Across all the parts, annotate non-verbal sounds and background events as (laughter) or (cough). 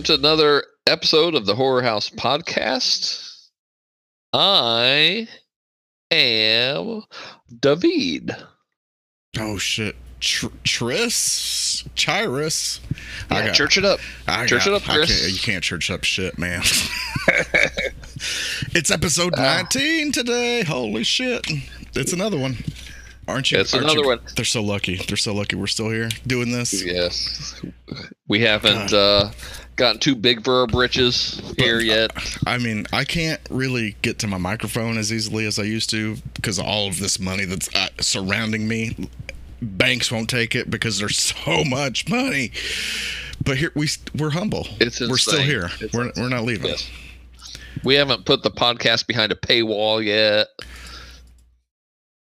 Welcome to another episode of the Horror House Podcast. I am David. Oh shit. Tr- Tris? Chirus? Yeah, church it up. I church got- it up, Chris. can't, you can't church up shit, man. (laughs) it's episode Ah. 19 today. Holy shit. It's another one. Aren't you? It's aren't another you- one. They're so lucky. They're so lucky we're still here doing this. Yes. We haven't uh, gotten too big for our britches here yet. I mean, I can't really get to my microphone as easily as I used to because of all of this money that's uh, surrounding me. Banks won't take it because there's (laughs) so much money. But here we we're humble. It's insane. we're still here. It's we're we're not leaving. Yes. We haven't put the podcast behind a paywall yet.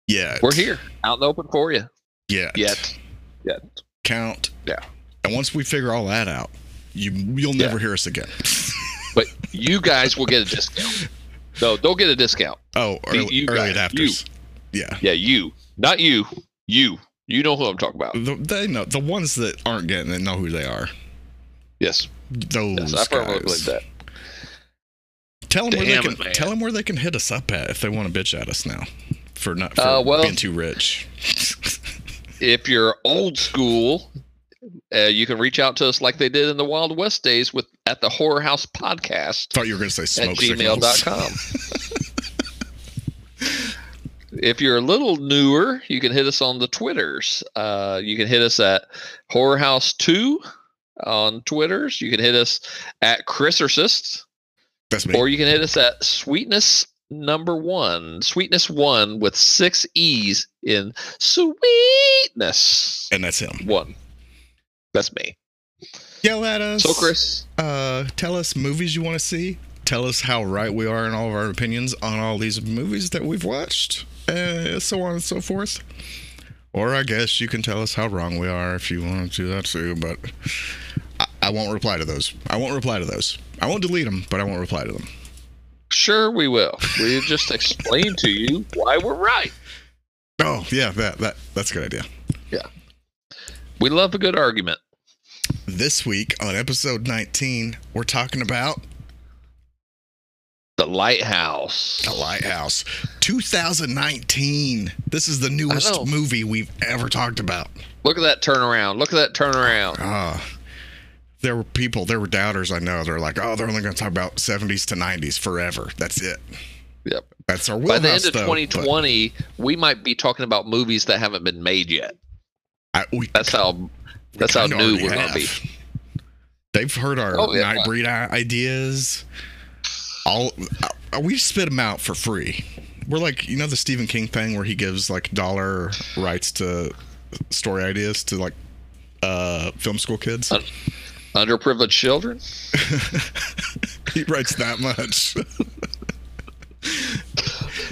Yeah. We're here, out in the open for you. Yeah. Yet. Yet. Count. Yeah. And once we figure all that out, you you'll Yeah. never hear us again. (laughs) But you guys will get a discount. No, don't get a discount. Oh, early, you early guys, adapters. Yeah. Yeah, you. Not you. You. You know who I'm talking about. The, they know the ones that aren't getting it know who they are. Yes. Those Yes, I firmly guys. that. Tell them where they can tell them where they can hit us up at if they want to bitch at us now for not for Uh, well- being too rich. (laughs) If you're old school, uh, you can reach out to us like they did in the Wild West days with at the Horror House Podcast Thought you were going to say at smoke signals. gmail.com. (laughs) if you're a little newer, you can hit us on the Twitters. Uh, you can hit us at Horror House 2 on Twitters. You can hit us at Chrisercist. That's me. or you can hit us at sweetness number one sweetness one with six e's in sweetness and that's him. one that's me Yell at us. so chris uh, tell us movies you want to see. Tell us how right we are in all of our opinions on all these movies that we've watched, uh, so on and so forth. Or I guess you can tell us how wrong we are if you want to do that too. But I, I won't reply to those. I won't reply to those. I won't delete them, but I won't reply to them. sure we will we just explain to you why we're right Oh yeah, that that that's a good idea. Yeah, we love a good argument This week on episode 19, we're talking about the lighthouse The Lighthouse 2019. This is the newest movie we've ever talked about. look at that turnaround look at that turnaround Ah, there were people, there were doubters I know. They're like, oh, they're only going to talk about 70s to 90s forever. That's it. yep That's our by the end of though, but 2020 we might be talking about movies that haven't been made yet I, we, that's how that's how kinda new already we're gonna be. They've heard our Oh, yeah. Nightbreed i- ideas. All uh, we spit them out for free. We're like, you know, the Stephen King thing where he gives like dollar rights to story ideas to like uh film school kids. Uh, underprivileged children (laughs) he writes that much.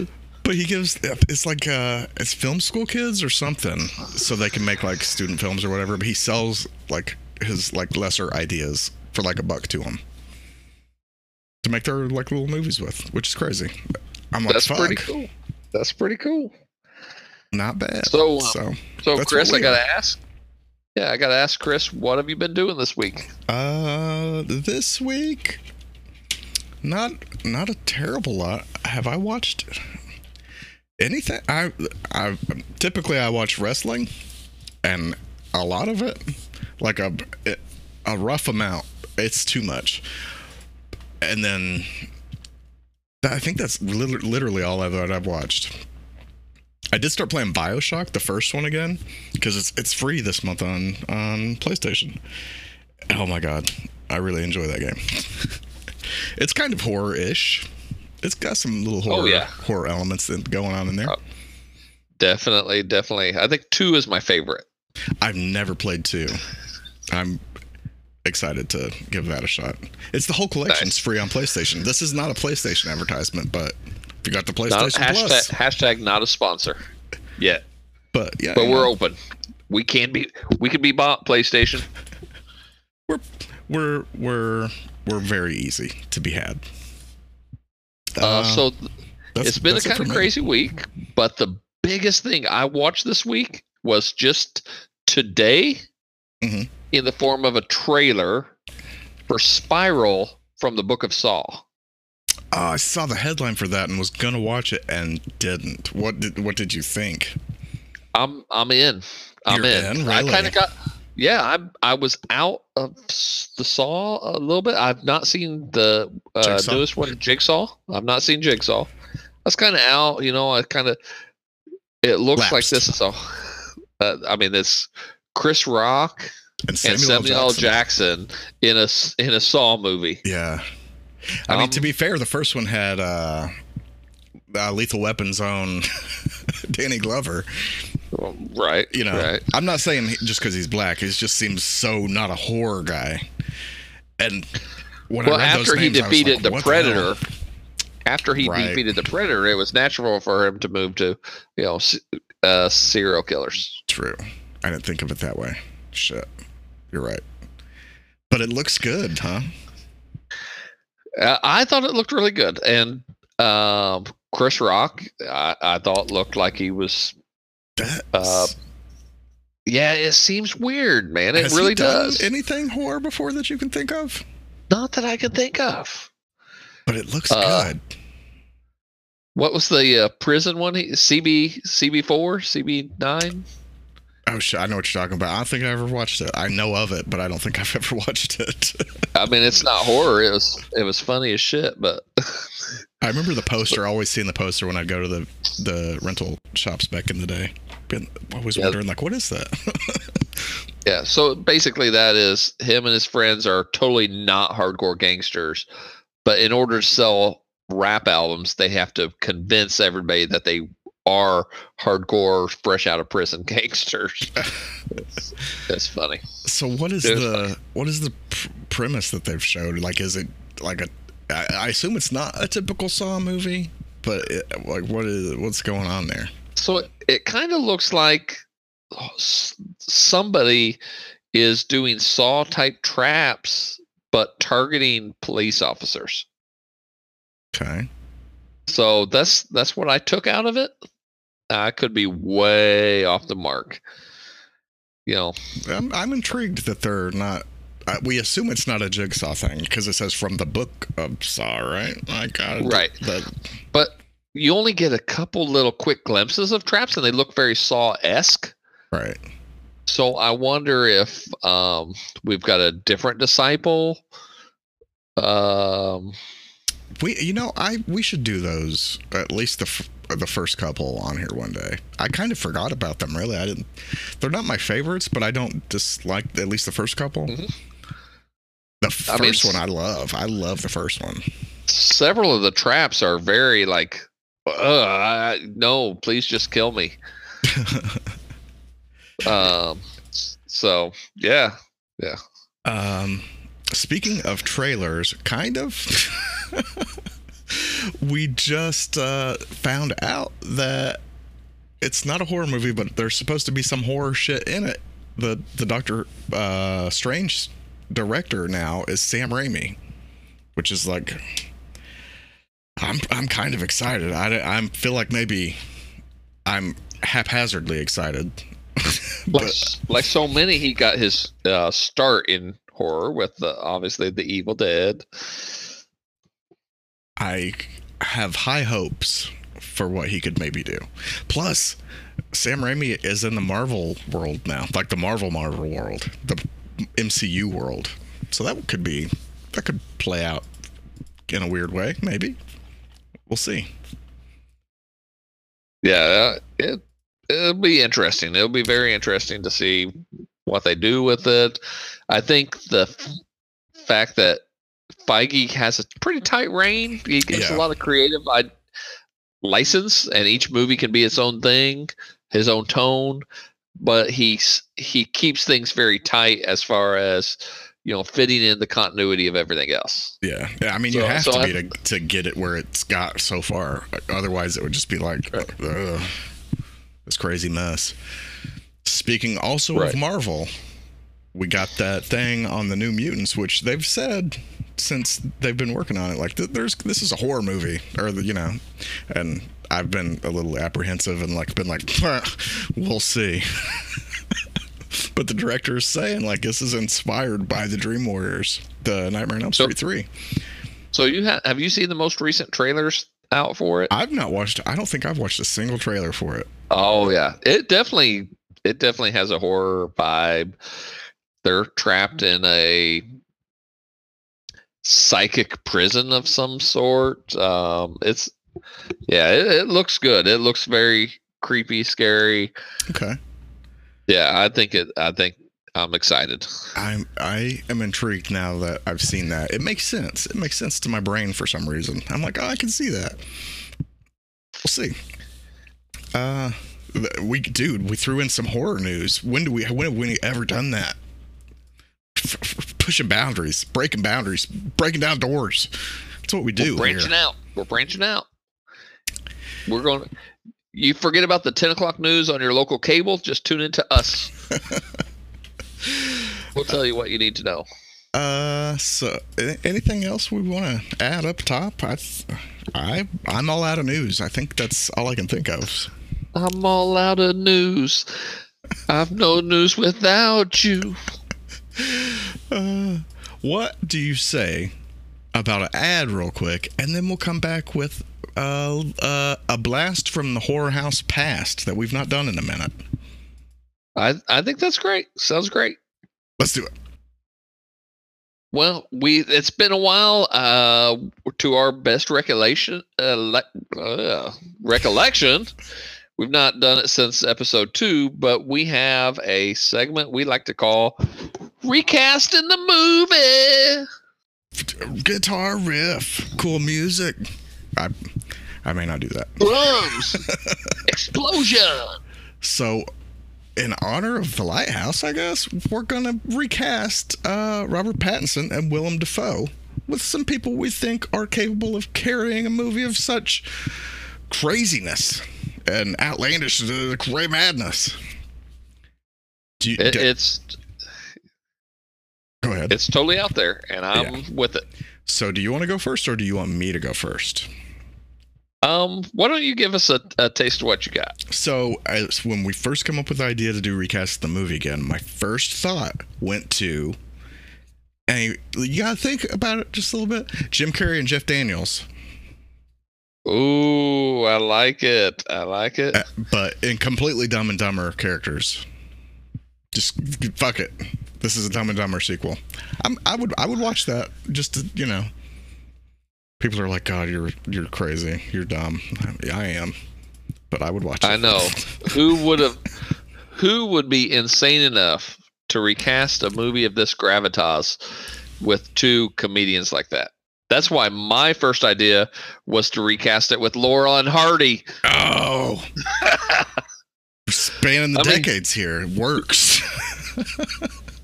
(laughs) but he gives it's like uh it's film school kids or something so they can make like student films or whatever but he sells like his like lesser ideas for like a buck to them to make their like little movies with which is crazy i'm like That's fuck pretty cool. That's pretty cool. not bad So, um, so So, Chris, I gotta are. ask. Yeah, I gotta ask Chris, what have you been doing this week? Uh, this week, not not a terrible lot. Have I watched anything? I I typically I watch wrestling, and a lot of it, like a a rough amount. It's too much, and then I think that's literally all that I've watched. I did start playing Bioshock, the first one again, because it's it's free this month on on PlayStation. Oh my god, I really enjoy that game. (laughs) it's kind of horror-ish. It's got some little oh, horror Oh, yeah. horror elements that going on in there. Oh. Definitely, definitely. I think two is my favorite. I've never played two. I'm excited to give that a shot. It's the whole collection's Nice. free on PlayStation. This is not a PlayStation advertisement, but if you got the Not, PlayStation hashtag, Plus, hashtag not a sponsor yet, but yeah, but we're know, open. We can be. We can be bought PlayStation. (laughs) we're we're we're we're very easy to be had. Uh, so that's- it's been a kind of me. crazy week, but the biggest thing I watched this week was just today Mhm. in the form of a trailer for Spiral from the Book of Saw. Uh, I saw the headline for that and was gonna watch it and didn't. What did What did you think? I'm I'm in. I'm in. in? I kind of got. Yeah, I I was out of the Saw a little bit. I've not seen the uh, Jigsaw? newest one, Jigsaw. I've not seen Jigsaw. I was kind of out. You know, I kind of. It looks like this is a. Uh, I mean, this Chris Rock And Samuel, and Samuel L. Jackson. Jackson in a in a Saw movie. Yeah. I mean, to Um, be fair, the first one had uh, uh, Lethal Weapon's own (laughs) Danny Glover. Right. You know, Right. I'm not saying just because he's black. He just seems so not a horror guy. And when Well, I read after he names, defeated like, the Predator, hell? after he Right. defeated the Predator, it was natural for him to move to, you know, uh, serial killers. True. I didn't think of it that way. Shit. You're right. But it looks good, huh? Uh, I thought it looked really good, and um, Chris Rock, I, I thought looked like he was. Uh, Yeah, it seems weird, man. It Has really does. Anything horror before that you can think of? Not that I can think of. But it looks Uh, good. What was the uh, prison one? CB CB four CB nine. Oh shit! I know what you're talking about. I don't think I ever watched it. I know of it, but I don't think (laughs) I've ever watched it. I mean, it's not horror. It was it was funny as shit, but (laughs) I remember the poster. Always seeing the poster when I go to the the rental shops back in the day. Been always Yeah. wondering like, what is that? (laughs) Yeah, so basically that is him and his friends are totally not hardcore gangsters, but in order to sell rap albums, they have to convince everybody that they are hardcore, fresh out of prison (laughs) gangsters. (laughs) that's, funny. so what is was the what is the pr- premise that they've showed? Like, is it like a? I, I assume it's not a typical Saw movie, but it, like, what is what's going on there? So it, it kind of looks like somebody is doing saw type traps, but targeting police officers. Okay. So that's that's what I took out of it. I could be way off the mark. You know, I'm, I'm intrigued that they're not. Uh, we assume it's not a jigsaw thing because it says from the book of Saw, right? I got it. Right. But but you only get a couple little quick glimpses of traps, and they look very Saw esque. right. So I wonder if um, we've got a different disciple. Um, We, you know, I we should do those at least the f- the first couple on here one day. I kind of forgot about them. Really, I didn't. They're not my favorites, but I don't dislike at least the first couple. Mhm. The first I mean, one I love. I love the first one. several of the traps are very like, uh, no, please just kill me. (laughs) Um, so yeah, yeah, Um, speaking of trailers, kind of. (laughs) we just uh, found out that it's not a horror movie, but there's supposed to be some horror shit in it. The the Doctor uh, Strange director now is Sam Raimi, which is like. I'm I'm kind of excited. I I feel like maybe I'm haphazardly excited. (laughs) like, but like so many, he got his uh, start in horror with the, obviously the Evil Dead. I have high hopes for what he could maybe do. Plus, Sam Raimi is in the Marvel world now, like the Marvel Marvel world, the MCU world. So that could be that could play out in a weird way, maybe. We'll see. Yeah, uh, it it'll be interesting. It'll be very interesting to see what they do with it. I think the f- fact that Feige has a pretty tight rein, he gives Yeah. a lot of creative I- license, and each movie can be its own thing, his own tone. But he's he keeps things very tight as far as you know fitting in the continuity of everything else. Yeah, yeah. I mean, you have so to I- be to, to get it where it's got so far. Otherwise, it would just be like Right. ugh, this crazy mess. Speaking also Right. of Marvel, we got that thing on the New Mutants, which they've said since they've been working on it, like there's this is a horror movie, or the, you know, and I've been a little apprehensive and like been like, (laughs) we'll see. (laughs) (laughs) but the director is saying like this is inspired by the Dream Warriors, the Nightmare on Elm So- three. So you have have you seen the most recent trailers out for it? I've not watched. I don't think I've watched a single trailer for it. Oh yeah, it definitely it definitely has a horror vibe. They're trapped in a psychic prison of some sort. Um, it's yeah, it, it looks good. It looks very creepy, scary. Okay, Yeah, I think it. I think I'm excited. I'm I am intrigued now that I've seen that. It makes sense. It makes sense to my brain for some reason. I'm like, oh, I can see that. We'll see. Uh, we dude, we threw in some horror news. When do we? When have we ever done that? F- f- pushing boundaries, breaking boundaries, breaking down doors. That's what we do. We're branching here. out. We're branching out. We're going. You forget about the ten o'clock news on your local cable. Just tune in to us. (laughs) we'll tell you what you need to know. Uh, so anything else we want to add up top? I, I, I'm all out of news. I think that's all I can think of. I'm all out of news. I've no news without you. (laughs) Uh, what do you say about an ad real quick, and then we'll come back with uh, uh, a blast from the horror house past that we've not done in a minute. I I think that's great. Sounds great. Let's do it. Well, we it's been a while. Uh, to our best recollection, uh, le- uh, recollection, we've not done it since episode two, but we have a segment we like to call recasting the movie. Guitar riff, cool music. I, I may not do that. Drums, (laughs) explosion. So, in honor of the lighthouse, I guess we're gonna recast uh, Robert Pattinson and Willem Dafoe with some people we think are capable of carrying a movie of such craziness and outlandish uh, gray madness. Do you, It, d- it's go ahead. it's totally out there, and I'm with it. So, do you want to go first, or do you want me to go first? Um, why don't you give us a, a taste of what you got? So, as when we first come up with the idea to do recast the movie again, my first thought went to, and you gotta think about it just a little bit. Jim Carrey and Jeff Daniels, Ooh, I like it. I like it. uh, but in completely Dumb and Dumber characters. Just fuck it. This is a Dumb and Dumber sequel. I'm, I would, I would watch that. Just to, you know, people are like, God, you're, you're crazy. You're dumb. I am, but I would watch it. I know. who would have? Who would be insane enough to recast a movie of this gravitas with two comedians like that? That's why my first idea was to recast it with Laurel and Hardy. Oh, (laughs) spanning the I mean- decades here. It works.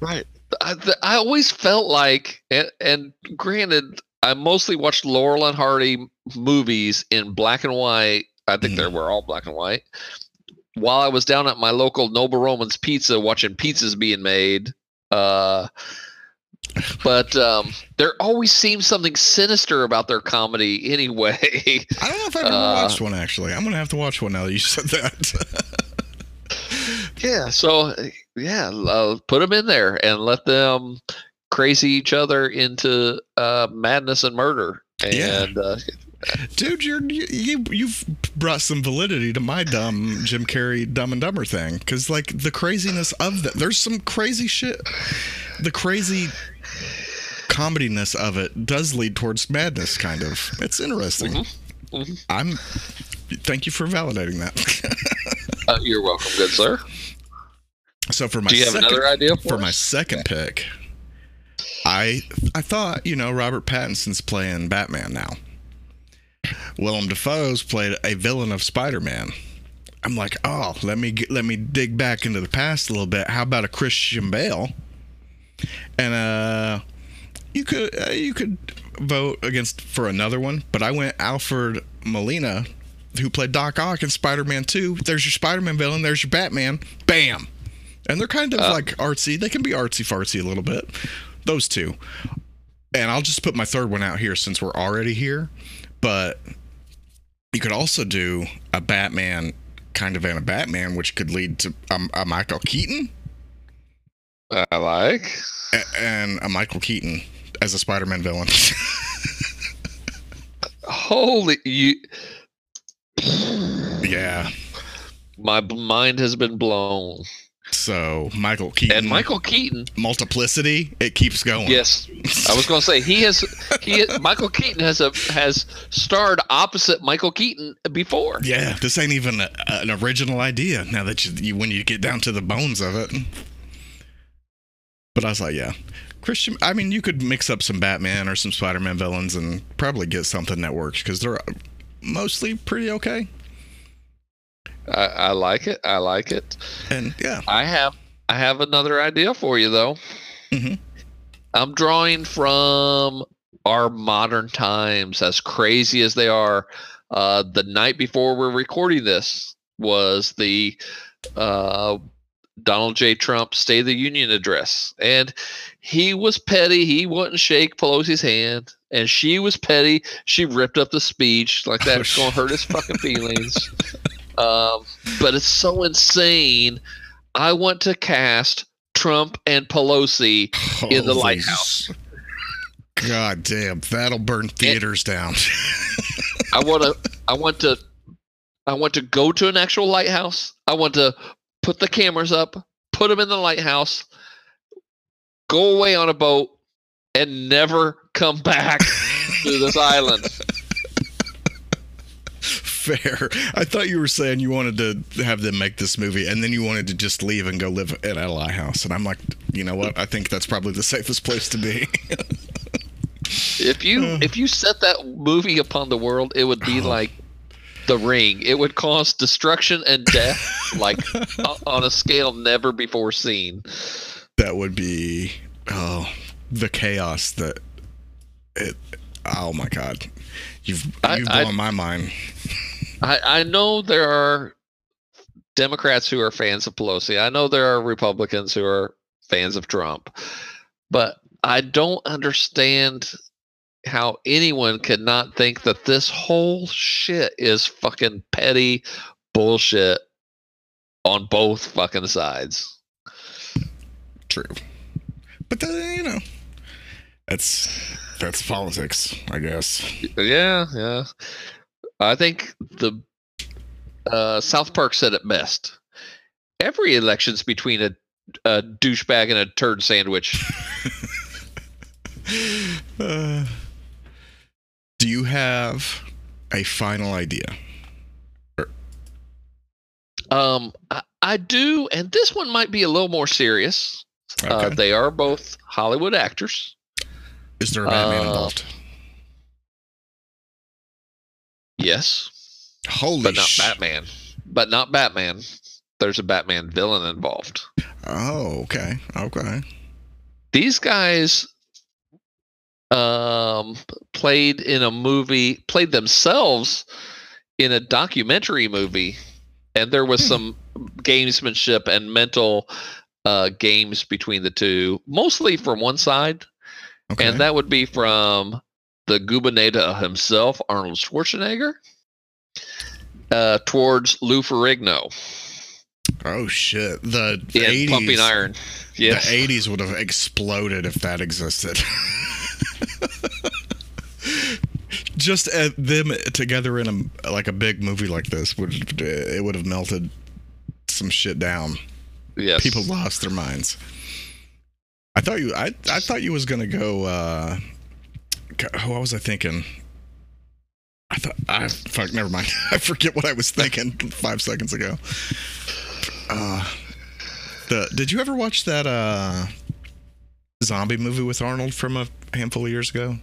Right. I, I always felt like, and, and granted, I mostly watched Laurel and Hardy movies in black and white. I think they were all black and white. While I was down at my local Noble Romans Pizza watching pizzas being made, uh, but um, there always seems something sinister about their comedy (laughs) anyway. I don't know if I've ever Uh, watched one actually. I'm gonna have to watch one now that you (laughs) said that. yeah, so yeah, uh, put them in there and let them crazy each other into uh, madness and murder. Yeah. Uh, Dude, you're you, you you've brought some validity to my dumb Jim Carrey Dumb and Dumber thing because like the craziness of that. There's some crazy shit. The crazy comediness of it does lead towards madness, kind of. It's interesting. Mm-hmm. Mhm. I'm. Thank you for validating that. (laughs) uh, you're welcome, good sir. so for my Do you have second, another idea for, for my second pick, I I thought you know Robert Pattinson's playing Batman now. Willem Dafoe's played a villain of Spider-Man. I'm like, oh, let me get, let me dig back into the past a little bit. How about a Christian Bale? And uh, you could uh, you could vote against for another one, but I went Alfred Molina, who played Doc Ock in Spider-Man 2. There's your Spider-Man villain. There's your Batman. Bam. And they're kind of Uh. like artsy. They can be artsy fartsy a little bit. Those two. And I'll just put my third one out here since we're already here. But you could also do a Batman kind of and a Batman, which could lead to a, a Michael Keaton. I like. A- and a Michael Keaton as a Spider-Man villain. (laughs) Holy you! yeah. My mind has been blown. So Michael Keaton And Michael Keaton, multiplicity, it keeps going. yes, I was going to say he has. He Michael Keaton has a has starred opposite Michael Keaton before. Yeah, this ain't even a, an original idea. Now that you, you, when you get down to the bones of it. But I was like, yeah, Christian. I mean, you could mix up some Batman or some Spider-Man villains and probably get something that works because they're mostly pretty okay. I, I like it. I like it. And yeah, I have I have another idea for you though. Mhm. I'm drawing from our modern times, as crazy as they are. Uh, the night before we're recording this was the uh, Donald J. Trump State of the Union address, and he was petty. He wouldn't shake Pelosi's hand, and she was petty. She ripped up the speech like that's Oh, gonna hurt his fucking feelings. (laughs) Um, but it's so insane. I want to cast Trump and Pelosi in the lighthouse. God damn, that'll burn theaters down. (laughs) I want to. I want to. I want to go to an actual lighthouse. I want to put the cameras up, put them in the lighthouse, go away on a boat, and never come (laughs) back to this island. Fair. (laughs) I thought you were saying you wanted to have them make this movie and then you wanted to just leave and go live at a House. And I'm like, you know what? I think that's probably the (laughs) safest place to be. (laughs) If you Uh. if you set that movie upon the world, it would be Oh. like The Ring. It would cause destruction and death like on a scale never before seen. that would be oh the chaos that it oh my god. You've you've I- blown my mind. I, I know there are Democrats who are fans of Pelosi. I know there are Republicans who are fans of Trump. But I don't understand how anyone could not think that this whole shit is fucking petty bullshit on both fucking sides. True. But then, you know, that's that's politics, I guess. Yeah, yeah. I think the uh, South Park said it best. Every election's between a, a douchebag and a turd sandwich. Uh, (laughs) do you have a final idea? Um, I, I do, and this one might be a little more serious. Uh, they are both Hollywood actors. Is there a Batman uh, involved? Yes, Holy shit. but not sh- Batman. But not Batman. There's a Batman villain involved. Oh, okay. Okay. these guys um played in a movie played themselves in a documentary movie and there was Hmm. some gamesmanship and mental uh games between the two mostly from one side Okay. and that would be from the gubernator himself arnold schwarzenegger uh towards lou ferrigno oh shit. The in 80s pumping iron yes The 80s would have exploded if that existed. (laughs) Just uh, them together in a like a big movie like this would it would have melted some shit down. yes People lost their minds. I thought you I I thought you was going to go uh God, what was I thinking? I thought I fuck never mind. (laughs) I forget what I was thinking 5 seconds ago. Uh the did you ever watch that uh zombie movie with Arnold from a handful of years ago?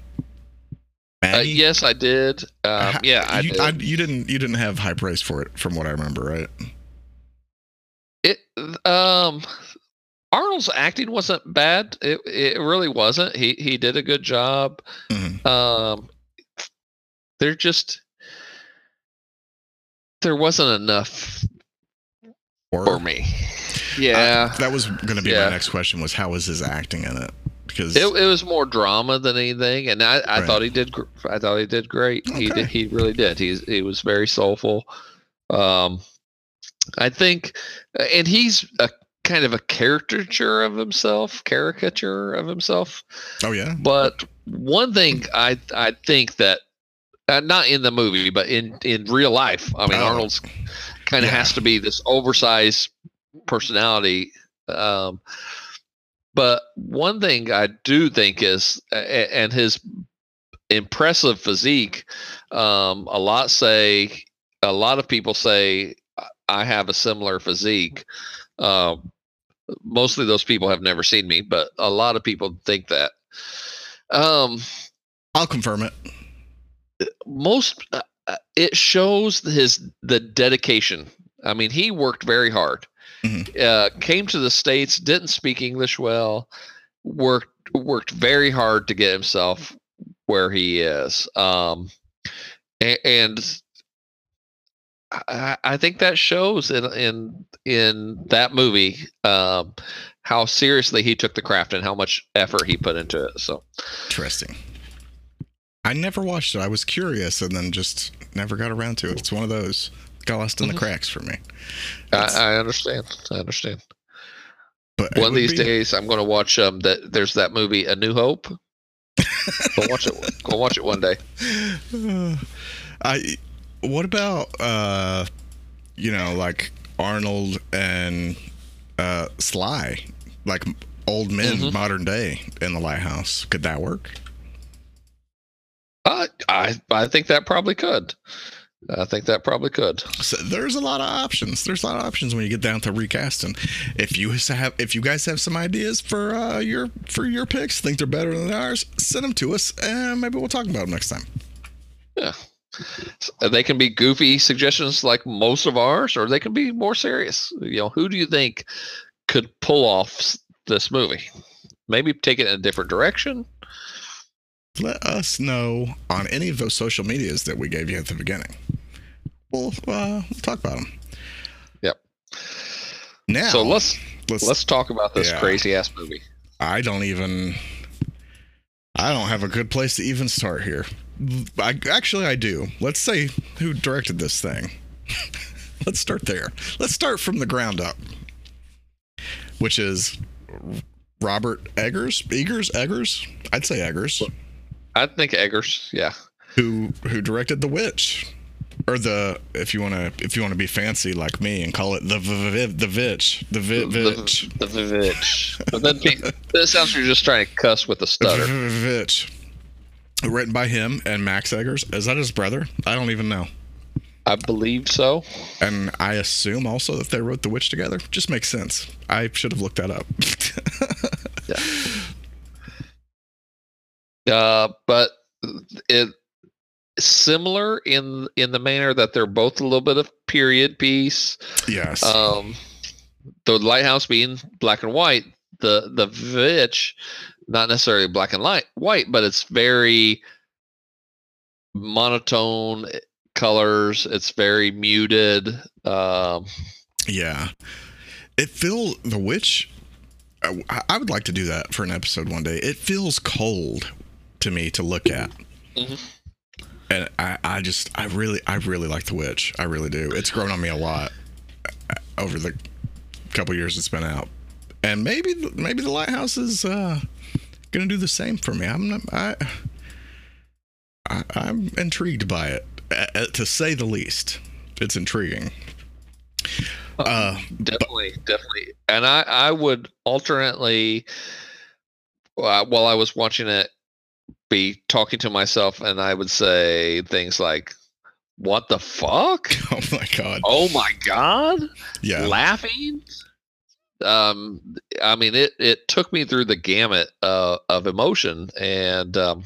uh, yes i did um, Uh, yeah I you, did. you didn't you didn't have high praise for it from what I remember, right? It um Arnold's acting wasn't bad. It it really wasn't. He he did a good job. Mhm. Um they're just there wasn't enough Or for me. Yeah. that was going to be Yeah. my next question was how was his acting in it? Because it, it was more drama than anything, and I, I Right. thought he did. I thought he did great. He did. He really did. He's he was very soulful. Um, I think, and he's a kind of a caricature of himself, caricature of himself. Oh yeah. But one thing I I think that uh, not in the movie, but in in real life, I mean Oh. Arnold's kind of Yeah. has to be this oversized personality. Um, but one thing I do think is, and his impressive physique, um, a lot say, a lot of people say, "I- I have a similar physique. Um, mostly those people have never seen me, but a lot of people think that. Um, I'll confirm it. most uh, uh, it shows his the dedication. I mean, he worked very hard. Mhm. Uh, came to the states, didn't speak English well, worked worked very hard to get himself where he is. Um, a- and I, I think that shows in in in that movie um, how seriously he took the craft and how much effort he put into it. So Interesting. I never watched it. I was curious and then just never got around to it. It's one of those got lost in the cracks for me. I, I understand. I understand. But One of these be- days, I'm going to watch um that. There's that movie, A New Hope. Go watch it. Go watch it one day. (laughs) I. What about uh, you know, like Arnold and uh, Sly, like old men, Mhm. modern day in the lighthouse? Could that work? I I I think that probably could. I think that probably could. So there's a lot of options. There's a lot of options when you get down to recasting. If you have, if you guys have some ideas for uh, your for your picks, think they're better than ours, send them to us, and maybe we'll talk about them next time. S- They can be goofy suggestions like most of ours, or they can be more serious. You know, who do you think could pull off this movie? Maybe take it in a different direction. Let us know on any of those social medias that we gave you at the beginning. We'll, uh, we'll talk about them. Yep. Now, So let's let's. let's talk about this Yeah. crazy ass movie. I don't even. I don't have a good place to even start here. I, actually, I do. Let's say who directed this thing. (laughs) Let's start there. Let's start from the ground up, which is Robert Eggers, Eggers, Eggers. I'd say Eggers, I think Eggers. Yeah. who who directed The Witch, or the if you want to if you want to be fancy like me and call it the v- the Vitch, the vi- Vitch, The, the Vitch. But pe- that sounds like you're just trying to cuss with a stutter. Vitch. Written by him and Max Eggers. Is that his brother? I don't even know. I believe so. And I assume also that they wrote The Witch together. Just makes sense. I should have looked that up. (laughs) (laughs) Uh, but it similar in in the manner that they're both a little bit of period piece. yes. Um, the lighthouse being black and white, the the Vitch not necessarily black and light white, but it's very monotone colors. It's very muted. Um, yeah. It feels The Witch. I, I would like to do that for an episode one day. It feels cold to me to look at. Mhm. And I, I just, I really, I really like The Witch. I really do. It's grown on me a lot uh, over the couple years it's been out. And maybe, maybe The Lighthouse is uh, going to do the same for me. I'm not, I, I, I'm intrigued by it, uh, uh, to say the least. It's intriguing. Uh, definitely, definitely. And I I would alternately, uh, while I was watching it, be talking to myself, and I would say things like, "What the fuck? (laughs) oh my god. Oh my god!" Yeah. laughing. Um, I mean, it it took me through the gamut uh, of emotion, and um,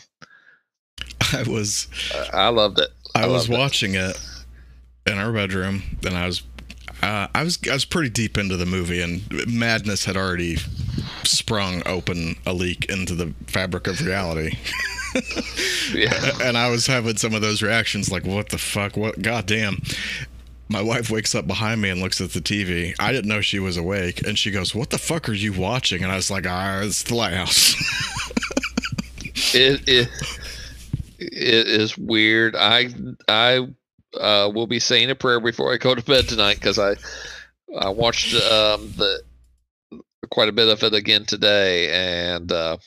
(laughs) I was I I loved it. I, was loved it. watching it in our bedroom, and I was uh, I was I was pretty deep into the movie, and madness had already sprung open a leak into the fabric of reality. (laughs) Yeah. and I was having some of those reactions, like, "What the fuck? What? Goddamn!" My wife wakes up behind me and looks at the TV. I didn't know she was awake, and she goes, "What the fuck are you watching?" And I was like, "Ah, it's the lighthouse." it it it is weird. I I uh, will be saying a prayer before I go to bed tonight because I I watched um, the quite a bit of it again today, and uh,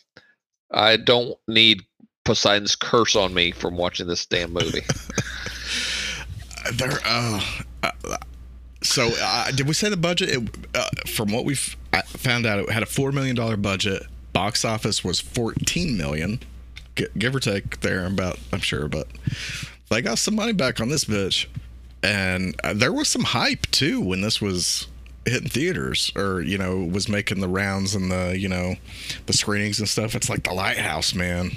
I don't need Poseidon's curse on me from watching this damn movie. (laughs) there, uh, uh, so uh, did we say the budget? It, uh, from what uh, found out, it had a four million dollar budget. Box office was fourteen million, give or take there about. I'm sure, but they got some money back on this bitch, and uh, there was some hype too when this was hitting theaters or you know was making the rounds and the you know the screenings and stuff. It's like the Lighthouse, man.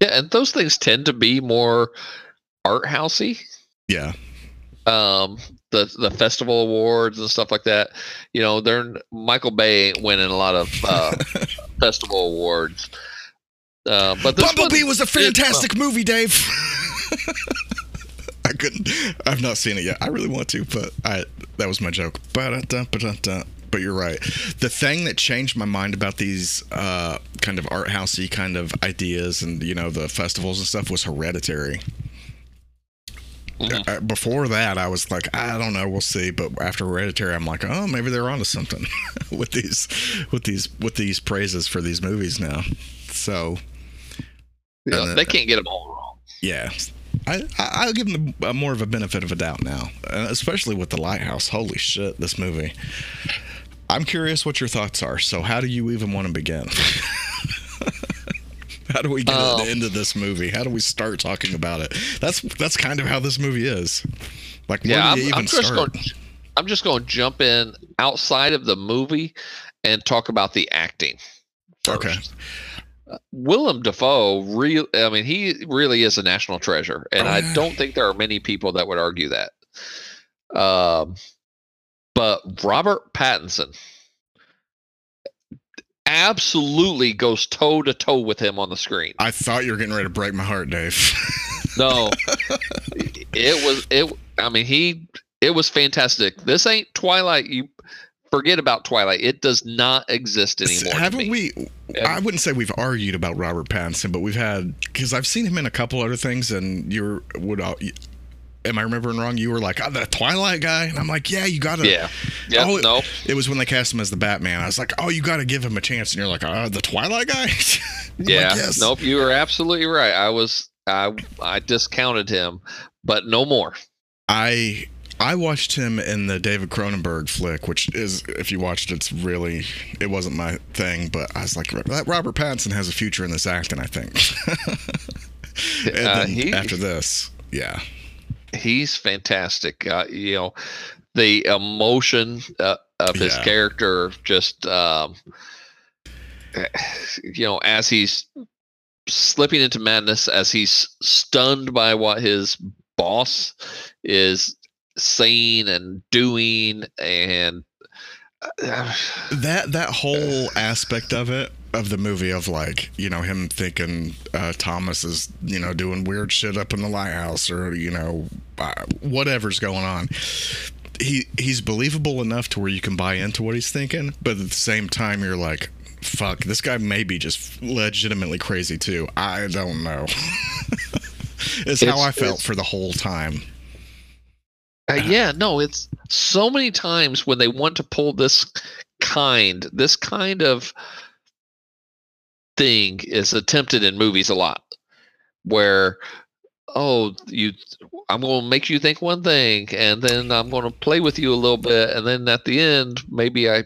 Yeah, and those things tend to be more art housey. Yeah, Um, the the festival awards and stuff like that. You know, they're Michael Bay ain't winning a lot of uh, (laughs) festival awards. Uh, but Bumblebee one- was a fantastic movie, Dave. (laughs) (laughs) I couldn't. I've not seen it yet. I really want to, but I that was my joke. But you're right. The thing that changed my mind about these uh, kind of art housey kind of ideas and you know the festivals and stuff was Hereditary. Mhm. Uh, before that, I was like, I don't know, we'll see. But after Hereditary, I'm like, oh, maybe they're onto something (laughs) with these, with these, with these praises for these movies now. So you know, uh, they can't get them all wrong. yeah, I, I I'll give them a, more of a benefit of a doubt now, uh, especially with the Lighthouse. Holy shit, this movie. I'm curious what your thoughts are. So, how do you even want to begin? (laughs) how do we get Um, into this movie? How do we start talking about it? That's that's kind of how this movie is. Like, where Yeah, do you I'm, even I'm just start? going. I'm just going to jump in outside of the movie and talk about the acting. First. Okay. Willem Dafoe, real. I mean, he really is a national treasure, and I (sighs) don't think there are many people that would argue that. Um, but Robert Pattinson absolutely goes toe to toe with him on the screen. I thought you were getting ready to break my heart, Dave. No, (laughs) it was it. I mean, he it was fantastic. This ain't Twilight. You forget about Twilight. It does not exist anymore. Haven't we? Yeah. I wouldn't say we've argued about Robert Pattinson, but we've had because I've seen him in a couple other things, and you would. Uh, am I remembering wrong? You were like, oh, the Twilight guy, and I'm like, yeah, you gotta. Yeah. Yeah. Oh, no. It was when they cast him as the Batman. I was like, oh, you got to give him a chance, and you're like, uh, the Twilight guy. (laughs) I'm like, Yeah. yes. Nope. You were absolutely right. I was. I I discounted him, but no more. I I watched him in the David Cronenberg flick, which is if you watched it, it's really it wasn't my thing, but I was like, that Robert Pattinson has a future in this acting, I think. (laughs) and Uh, then he- after this, yeah, He's fantastic. Uh, you know, the emotion uh, of his Yeah. character just. Um, you know, as he's slipping into madness, as he's stunned by what his boss is saying and doing, and uh, that that (sighs) whole aspect of it of the movie of like you know him thinking uh, Thomas is you know doing weird shit up in the lighthouse or you know uh, whatever's going on. He he's believable enough to where you can buy into what he's thinking, but at the same time you're like, fuck, this guy may be just legitimately crazy too. I don't know. (laughs) it's, how I felt for the whole time. Uh, (clears throat) yeah, no, it's so many times when they want to pull this kind, this kind of thing is attempted in movies a lot, where oh, you, I'm going to make you think one thing, and then I'm going to play with you a little bit, and then at the end, maybe I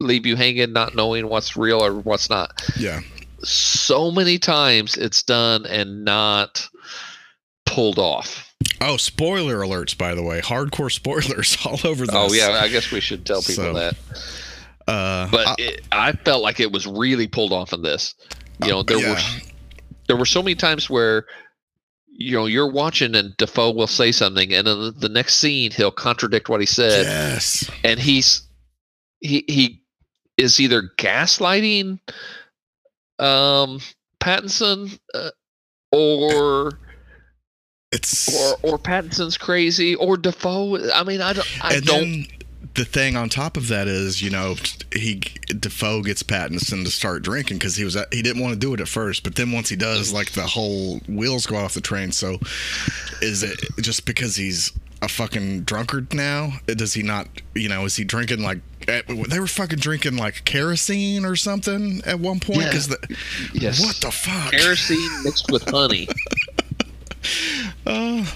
leave you hanging, not knowing what's real or what's not. Yeah. So many times it's done and not pulled off. Oh, spoiler alerts, by the way. Hardcore (laughs) spoilers all over this. Oh yeah, I guess we should tell people So, that. Uh, but I- it, I felt like it was really pulled off in this. You know, there yeah. were there were so many times where you know you're watching and Dafoe will say something, and then the, the next scene he'll contradict what he said, yes. and he's he he is either gaslighting um Pattinson uh, or It's or or Pattinson's crazy or Dafoe. I mean, I don't I and don't then the thing on top of that is, you know, he Dafoe gets Pattinson to start drinking because he was he didn't want to do it at first, but then once he does, like the whole wheels go off the train. So, is it just because he's a fucking drunkard now? Does he not? You know, is he drinking like eh, they were fucking drinking like kerosene or something at one point? Because the Yes. what the fuck? Kerosene mixed with honey. (laughs) Uh,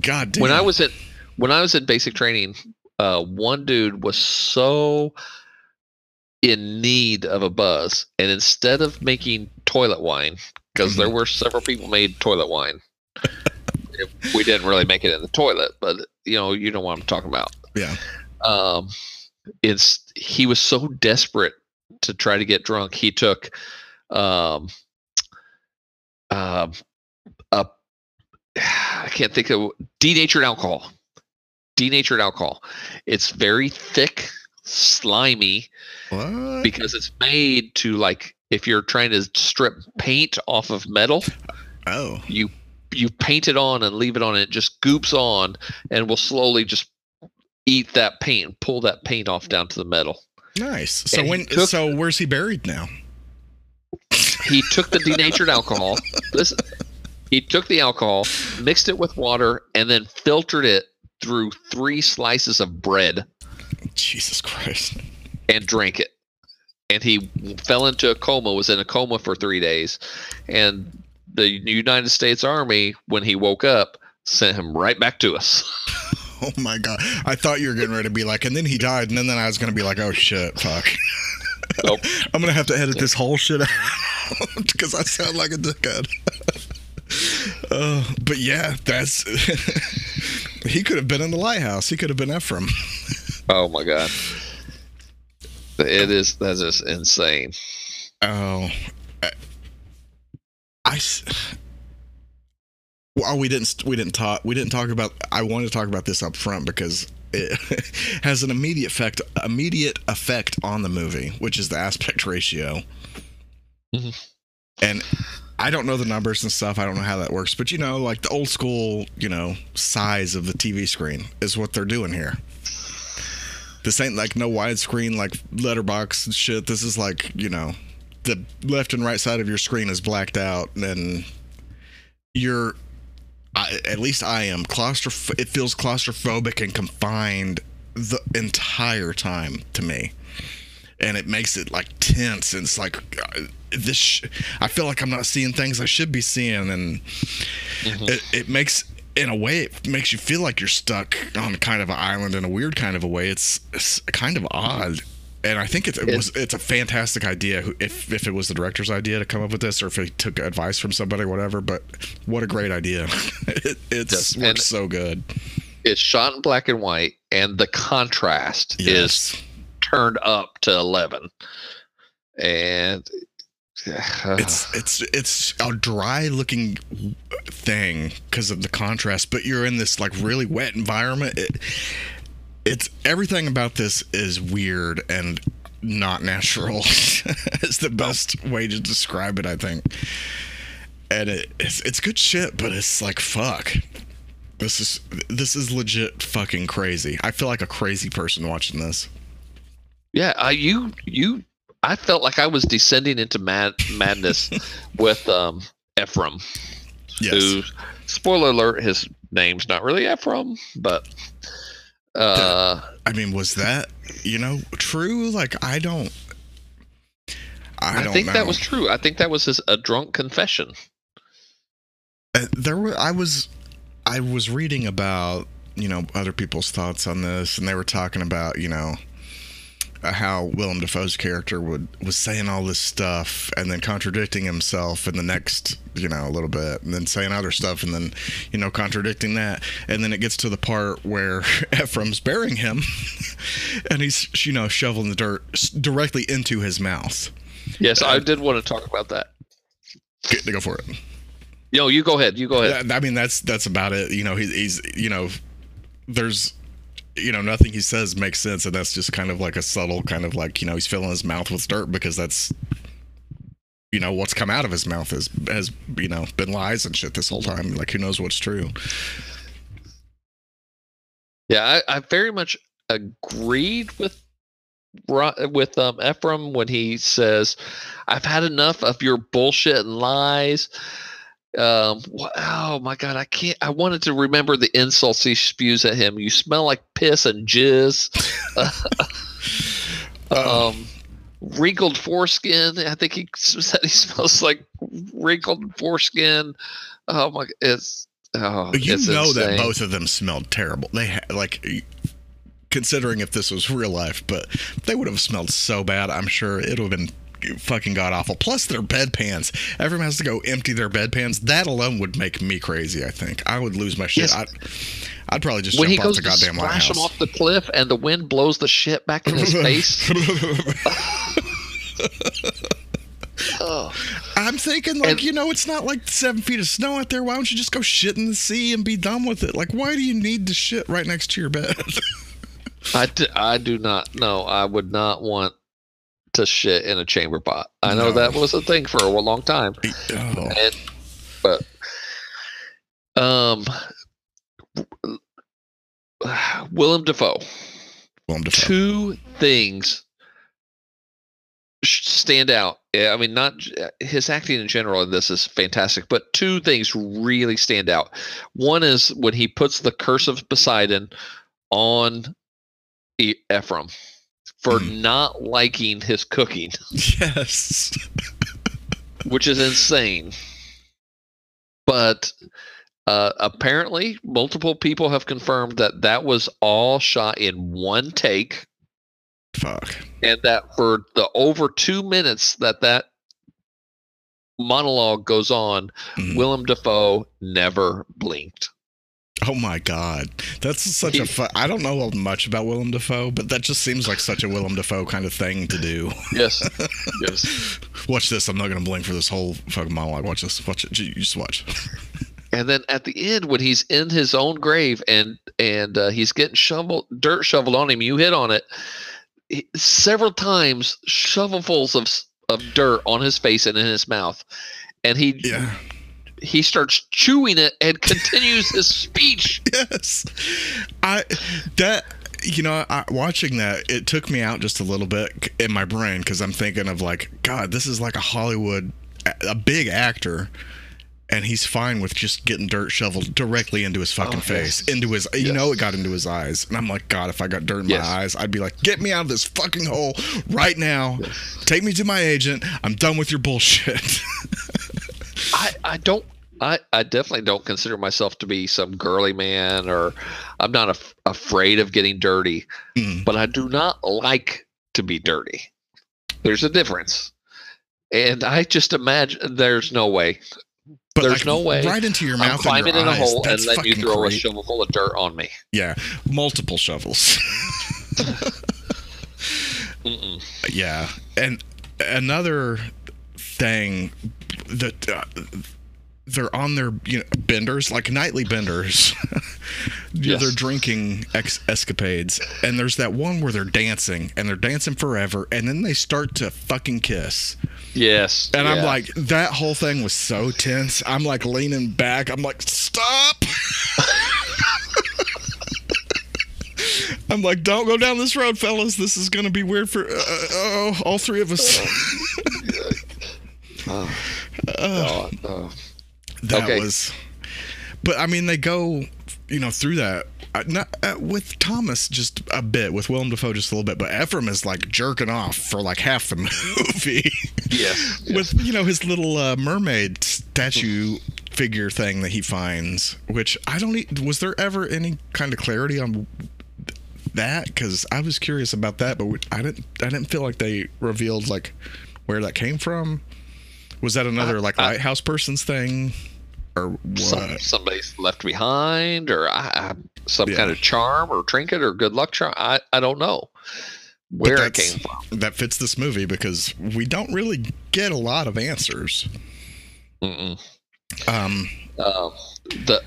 God damn. when I was at when I was at basic training, uh, one dude was so in need of a buzz, and instead of making toilet wine, because there were several people made toilet wine, we didn't really make it in the toilet, but you know, you know what I'm talking about. yeah, Um, it's he was so desperate to try to get drunk, he took um, a I can't think of denatured alcohol. Denatured alcohol. It's very thick, slimy what? because it's made to like if you're trying to strip paint off of metal, oh, you you paint it on and leave it on, and it just goops on and will slowly just eat that paint and pull that paint off down to the metal. nice. So And when? so where's he buried now? He took the denatured alcohol. He took the alcohol, mixed it with water, and then filtered it through three slices of bread Jesus Christ. and drank it. And he fell into a coma, was in a coma for three days. And the United States Army, when he woke up, sent him right back to us. (laughs) Oh my god! I thought you were getting ready to be like, and then he died, and then, then I was gonna be like, oh shit, fuck. Nope. (laughs) I'm gonna have to edit this whole shit out (laughs) because I sound like a dickhead. Uh, but yeah, that's (laughs) he could have been in the lighthouse. He could have been Ephraim. Oh my god. It is that is just insane. Oh, I. well, we didn't we didn't talk we didn't talk about. I wanted to talk about this up front because it (laughs) has an immediate effect immediate effect on the movie, which is the aspect ratio. Mhm. And I don't know the numbers and stuff. I don't know how that works, but you know, like the old school, you know, size of the TV screen is what they're doing here. This ain't like no widescreen like letterbox and shit. This is like, you know, the left and right side of your screen is blacked out and you're I, at least I am claustroph it feels claustrophobic and confined the entire time to me. And it makes it like tense and it's like uh, this sh- I feel like I'm not seeing things I should be seeing and Mhm. it, it makes in a way it makes you feel like you're stuck on kind of an island in a weird kind of a way. It's, it's kind of odd. And i think it, it was it's a fantastic idea if if it was the director's idea to come up with this or if he took advice from somebody or whatever but what a great idea. (laughs) It it's Yes, works and- so good. It's shot in black and white, and the contrast is turned up to 11 and it's (sighs) it's it's a dry looking thing because of the contrast but you're in this like really wet environment. It, it's everything about this is weird and not natural. (laughs) Is the best way to describe it i think. And it, it's it's good shit but it's like fuck. This is this is legit fucking crazy. I feel like a crazy person watching this. Yeah I, you you i felt like i was descending into mad madness (laughs) with um ephraim yes who spoiler alert his name's not really ephraim but uh I mean, was that you know true? Like, I don't. I, i, don't think know. that was true i think that was his a drunk confession Uh, there were. I was. I was reading about you know other people's thoughts on this, and they were talking about you know Uh, how Willem Dafoe's character would was saying all this stuff and then contradicting himself in the next you know a little bit, and then saying other stuff, and then you know contradicting that, and then it gets to the part where (laughs) Ephraim's burying him, (laughs) and he's you know shoveling the dirt directly into his mouth. yes i uh, did want to talk about that Get, go for it. No, you go ahead you go ahead I mean, that's that's about it. You know, he, he's you know, there's you know nothing he says makes sense, and that's just kind of like a subtle kind of like you know he's filling his mouth with dirt because that's you know what's come out of his mouth is has you know been lies and shit this whole time. Like who knows what's true? Yeah, I, I very much agreed with with um, Ephraim when he says, "I've had enough of your bullshit and lies." Um, oh my god, I can't. I wanted to remember the insults he spews at him. You smell like piss and jizz. Uh, (laughs) um, wrinkled foreskin. I think he said he (laughs) smells like wrinkled foreskin. Oh my, it's oh, you it's know that both of them smelled terrible. They ha- like considering if this was real life, but they would have smelled so bad. I'm sure it would have been fucking god awful. Plus their bedpans. Everyone has to go empty their bedpans. That alone would make me crazy. I think I would lose my shit. Yes. I'd, I'd probably just when he jump off goes the to goddamn splash him off the cliff and the wind blows the shit back in his (laughs) face. (laughs) oh. I'm thinking, like, And- you know, it's not like seven feet of snow out there. Why don't you just go shit in the sea and be done with it? Like, why do you need to shit right next to your bed? (laughs) I, d- I do not know. I would not want to shit in a chamber pot. I know No. that was a thing for a long time. oh. And, but um Willem Dafoe. Willem Dafoe. Two things stand out. I mean, not his acting in general in this is fantastic, but two things really stand out. One is when he puts the curse of Poseidon on e- Ephraim for Mhm. not liking his cooking, (laughs) Yes. (laughs) which is insane. But uh, apparently, multiple people have confirmed that that was all shot in one take. Fuck. and that for the over two minutes that that monologue goes on, Mhm. Willem Dafoe never blinked. (laughs) Oh my god, that's such a. Fu- I don't know much about Willem Dafoe, but that just seems like such a Willem Dafoe kind of thing to do. Yes, (laughs) yes. Watch this. I'm not gonna blink for this whole fucking monologue. Watch this. Watch it. You just watch. And then at the end, when he's in his own grave and and uh, he's getting shovel dirt shoveled on him, you hit on it he- several times, shovelfuls of of dirt on his face and in his mouth, and he Yeah. He starts chewing it and (laughs) continues his speech. Yes. I that you know, I, watching that, it took me out just a little bit in my brain because I'm thinking of like, God, this is like a Hollywood, a big actor, and he's fine with just getting dirt shoveled directly into his fucking Oh, face, yes. into his. You Yes. know, it got into his eyes, and I'm like, God, if I got dirt in Yes. my eyes, I'd be like, get me out of this fucking hole right now. Take me to my agent. I'm done with your bullshit. (laughs) I, I don't I, I definitely don't consider myself to be some girly man or I'm not af- afraid of getting dirty, Mm. but I do not like to be dirty. There's a difference. And I just imagine there's no way. But There's like, no way right into your mouth. I'm and climbing in a eyes. hole and That's let you throw a great. shovel full of dirt on me. Yeah, multiple shovels. (laughs) Yeah, and another thing that uh, they're on their you know benders like nightly benders. (laughs) Yeah, Yes. They're drinking ex- escapades, and there's that one where they're dancing and they're dancing forever, and then they start to fucking kiss. Yes. And I'm like, that whole thing was so tense. I'm like leaning back. I'm like, stop. (laughs) I'm like, don't go down this road, fellas. This is gonna be weird for uh, oh, all three of us. Oh, (laughs) oh, oh. That okay. was, but I mean, they go, you know, through that. Uh, not uh, with Thomas just a bit, with Willem Dafoe just a little bit, but Ephraim is like jerking off for like half the (laughs) movie. Yes. with you know his little uh, mermaid statue figure thing that he finds which i don't e- was there ever any kind of clarity on that because i was curious about that but i didn't i didn't feel like they revealed like where that came from was that another I- like lighthouse person's thing or what Some, somebody's left behind or I, I, some Yeah. kind of charm or trinket or good luck charm. I, I don't know where it came from. that fits this movie because we don't really get a lot of answers Mm-mm. um Um, the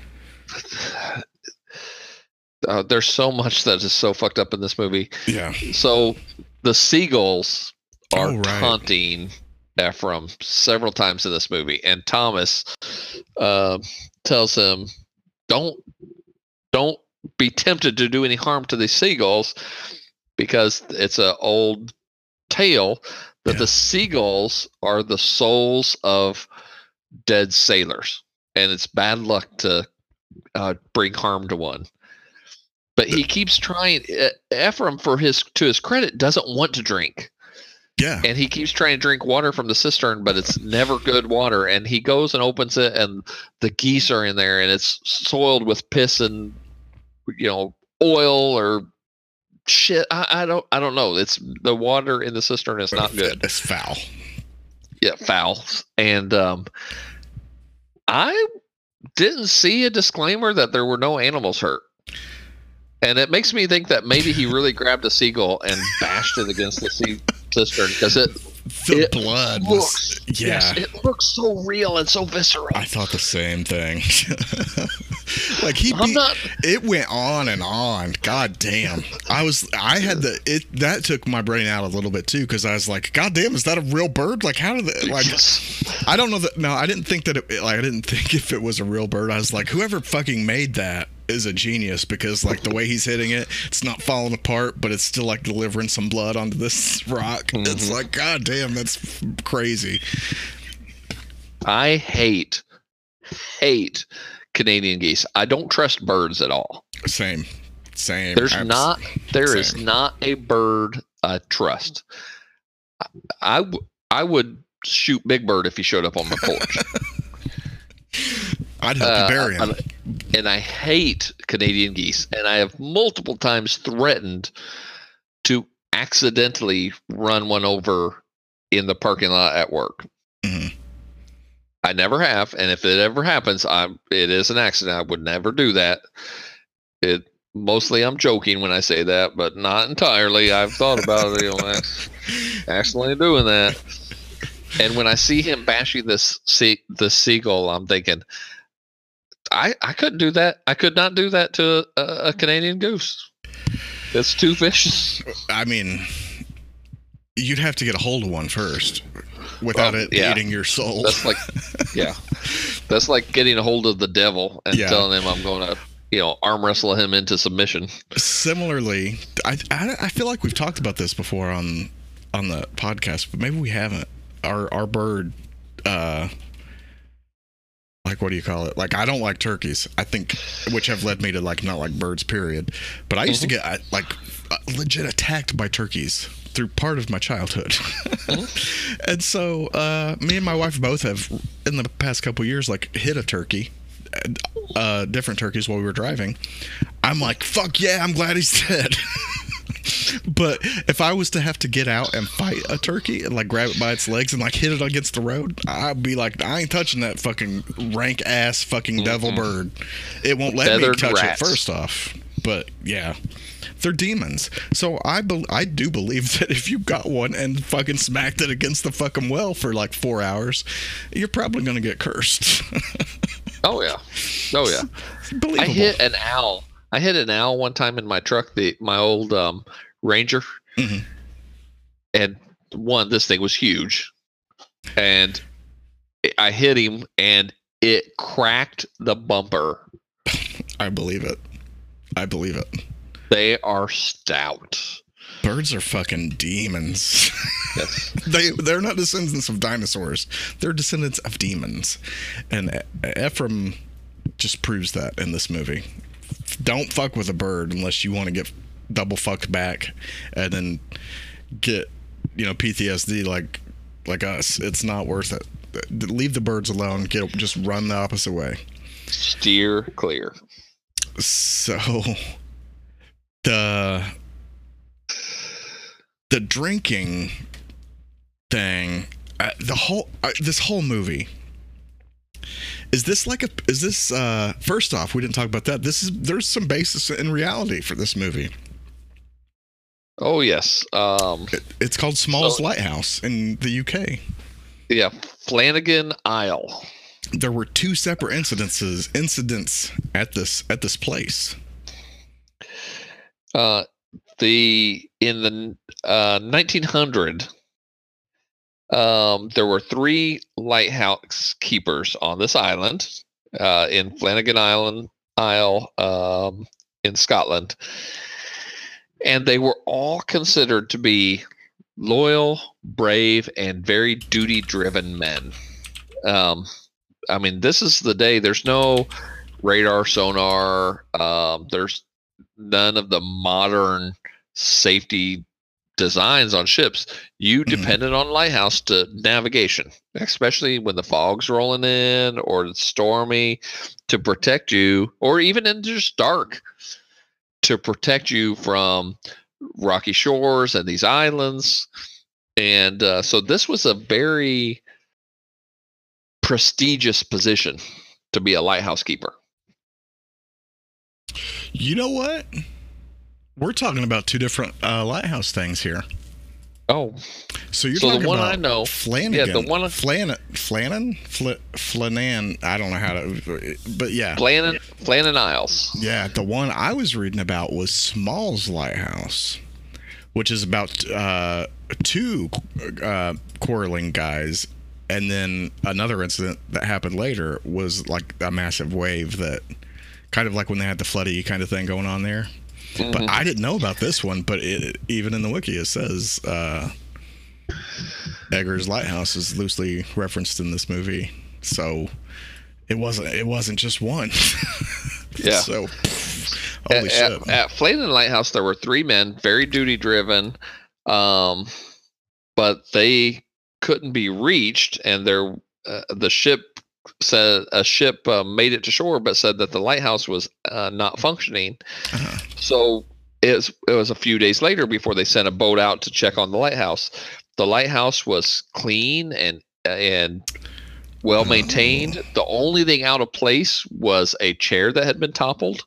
uh, there's so much that is so fucked up in this movie. yeah So the seagulls are Oh, right. taunting Ephraim several times in this movie, and Thomas um tells him, "Don't, don't be tempted to do any harm to these seagulls, because it's an old tale that Yeah. the seagulls are the souls of dead sailors." and it's bad luck to uh, bring harm to one. But he keeps trying. E- Ephraim, for his to his credit, doesn't want to drink, Yeah. and he keeps trying to drink water from the cistern, but it's never good water. And he goes and opens it, and the geese are in there, and it's soiled with piss and you know oil or shit. I, I don't I don't know. It's the water in the cistern is not good. It's foul. Yeah, foul. And um, I didn't see a disclaimer that there were no animals hurt. And it makes me think that maybe he really grabbed a seagull and bashed it against the sea cistern because it The It blood looks was. Yeah. yes, it looks so real and so visceral. I thought the same thing. (laughs) like he beat, not it went on and on. God damn. I was I had the it that took my brain out a little bit too because I was like, God damn, is that a real bird? Like how did it like I don't know that no, I didn't think that it like I didn't (laughs) think if it was a real bird. I was like, whoever fucking made that is a genius because like the way he's hitting it, it's not falling apart, but it's still like delivering some blood onto this (laughs) rock. It's Mhm. like, God damn, that's crazy. I hate hate Canadian geese. I don't trust birds at all. Same. Same. There's Abs- not there is same. not a bird I trust. I, I w- I would shoot Big Bird if he showed up on my porch. (laughs) I'd help Uh, you bury him. And I hate Canadian geese, and I have multiple times threatened to accidentally run one over in the parking lot at work. Mhm. I never have, and if it ever happens, I'm it is an accident. I would never do that. It mostly I'm joking when I say that, but not entirely. I've thought about it, you know, (laughs) accidentally doing that. And when I see him bashing this sea, the seagull, I'm thinking, I I couldn't do that. I could not do that to a, a Canadian goose. It's too vicious. I mean, you'd have to get a hold of one first without Well, it yeah. eating your soul. That's like, (laughs) yeah, that's like getting a hold of the devil and Yeah. telling him I'm going to, you know, arm wrestle him into submission. Similarly, I, I I feel like we've talked about this before on on the podcast, but maybe we haven't. Our our bird, uh, like what do you call it? Like I don't like turkeys. I think, which have led me to like not like birds. Period. But I used to get uh, like uh, legit attacked by turkeys through part of my childhood. (laughs) and so uh, me and my wife both have in the past couple years like hit a turkey uh different turkeys while we were driving i'm like fuck yeah i'm glad he's dead (laughs) but if i was to have to get out and fight a turkey and like grab it by its legs and like hit it against the road i'd be like i ain't touching that fucking rank ass fucking devil bird it won't let Feathered me touch rats. it first off but yeah they're demons. So I bel I do believe (laughs) that if you got one and fucking smacked it against the fucking well for like four hours, you're probably gonna get cursed. (laughs) Oh yeah, oh yeah. Believable. I hit an owl. I hit an owl one time in my truck, the my old um, Ranger, Mhm. and one this thing was huge, and I hit him, and it cracked the bumper. (laughs) I believe it. I believe it. They are stout. Birds are fucking demons. Yes. (laughs) they they're not descendants of dinosaurs. They're descendants of demons, and Ephraim just proves that in this movie. Don't fuck with a bird unless you want to get double fucked back, and then get you know PTSD like like us. It's not worth it. Leave the birds alone. Get just run the opposite way. Steer clear. So the the drinking thing, uh, the whole uh, this whole movie is this like a is this uh first off we didn't talk about that this is there's some basis in reality for this movie Oh yes. Um, it, it's called Smalls So- Lighthouse in the UK yeah. Flanagan Isle. there were two separate incidences incidents at this at this place Uh, the in the uh, 1900, um, there were three lighthouse keepers on this island, uh, in Flanagan Island Isle, um, in Scotland, and they were all considered to be loyal, brave, and very duty-driven men. Um, I mean, this is the day. There's no radar, sonar. Um, there's none of the modern safety designs on ships. You Mhm. depended on lighthouse to navigation, especially when the fog's rolling in or it's stormy, to protect you, or even in just dark, to protect you from rocky shores and these islands. And uh, so this was a very prestigious position to be a lighthouse keeper. You know what? We're talking about two different uh, lighthouse things here. Oh, So you're So the talking one about I know- Flanagan. yeah, the one- Flan, Flannan, Fl, Flanan. I don't know how to, but yeah, Flannan, Flannan Isles. yeah. The one I was reading about was Smalls Lighthouse, which is about uh, two uh, quarreling guys, and then another incident that happened later was like a massive wave that, kind of like when they had the floody kind of thing going on there. But Mhm. I didn't know about this one. But it, even in the wiki, it says uh, Eggers Lighthouse is loosely referenced in this movie. So it wasn't. It wasn't just one. (laughs) Yeah. So holy at, shit. At, at Lighthouse, there were three men, very duty driven, um, but they couldn't be reached, and their uh, the ship said a ship uh, made it to shore, but said that the lighthouse was uh, not functioning. Uh-huh. So it was, it was a few days later before they sent a boat out to check on the lighthouse. The lighthouse was clean and and well maintained. The only thing out of place was a chair that had been toppled.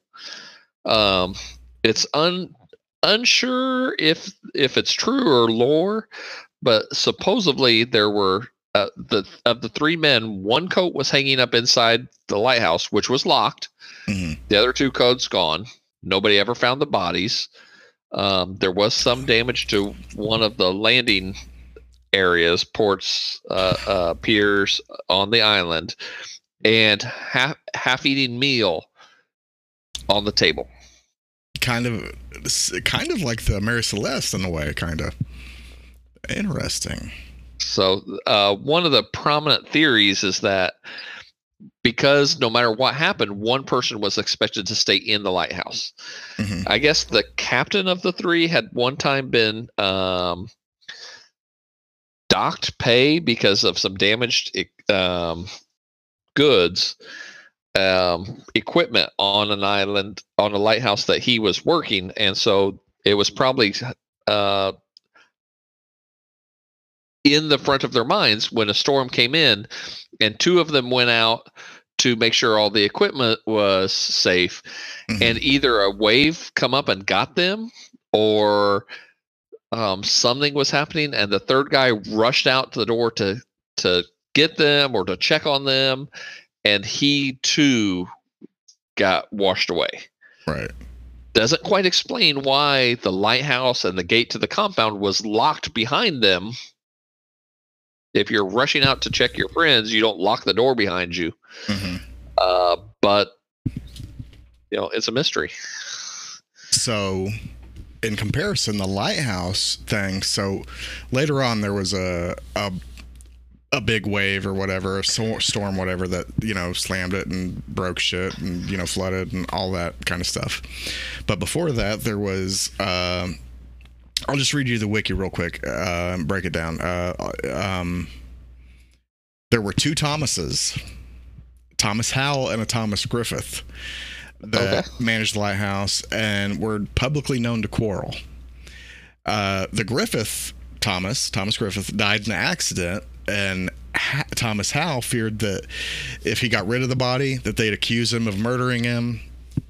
Um, it's un unsure if if it's true or lore, but supposedly there were uh, the of the three men, one coat was hanging up inside the lighthouse, which was locked. Mhm. The other two coats gone. Nobody ever found the bodies. Um, there was some damage to one of the landing areas, ports, uh, uh, piers on the island, and half half eating meal on the table. Kind of, kind of like the Mary Celeste in a way. Kind of interesting. So, uh, one of the prominent theories is that because no matter what happened, one person was expected to stay in the lighthouse. Mhm. I guess the captain of the three had one time been um, docked pay because of some damaged um, goods, um, equipment on an island, on a lighthouse that he was working. And so it was probably uh, in the front of their minds when a storm came in, and two of them went out to make sure all the equipment was safe Mhm. and either a wave come up and got them or um, something was happening and the third guy rushed out to the door to to get them or to check on them and he too got washed away right. doesn't quite explain why the lighthouse and the gate to the compound was locked behind them if you're rushing out to check your friends you don't lock the door behind you hmm uh, but you know it's a mystery So, in comparison, the lighthouse thing. So, later on, there was a a, a big wave or whatever, a storm, whatever that you know slammed it and broke shit and you know flooded and all that kind of stuff. But before that, there was. Um, I'll just read you the wiki real quick uh, and break it down. Uh, um, there were two Thomases, Thomas Howell and a Thomas Griffith, that Okay. managed the lighthouse and were publicly known to quarrel. Uh, the Griffith Thomas, Thomas Griffith, died in an accident, and ha- Thomas Howell feared that if he got rid of the body, that they'd accuse him of murdering him.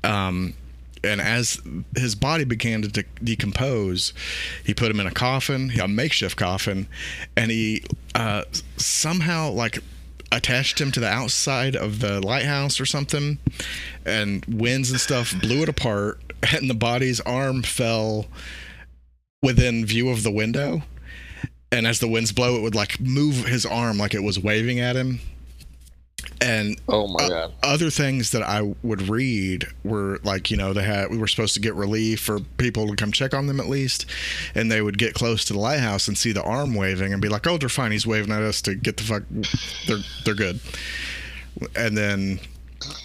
Um, and as his body began to de- decompose, he put him in a coffin, a makeshift coffin, and he uh, somehow like attached him to the outside of the lighthouse or something, and winds and stuff blew it apart, (laughs) and the body's arm fell within view of the window. And as the winds blow, it would like move his arm like it was waving at him. And oh my god other things that I would read were like, you know, they had we were supposed to get relief for people to come check on them at least, and they would get close to the lighthouse and see the arm waving and be like, "Oh, they're fine. He's waving at us to get the fuck. They're they're good." and then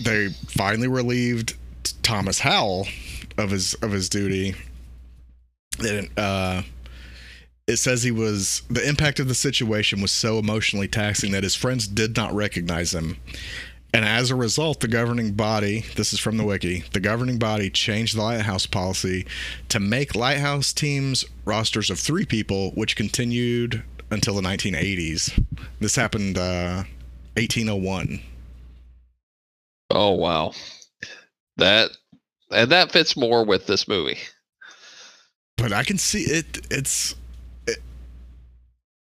they finally relieved Thomas Howell of his of his duty. And uh, it says he was the impact of the situation was so emotionally taxing that his friends did not recognize him. And as a result, the governing body, this is from the wiki, the governing body changed the lighthouse policy to make lighthouse teams rosters of three people, which continued until the 1980s. This happened uh, 1801. Oh wow, that and that fits more with this movie. But I can see it. It's it,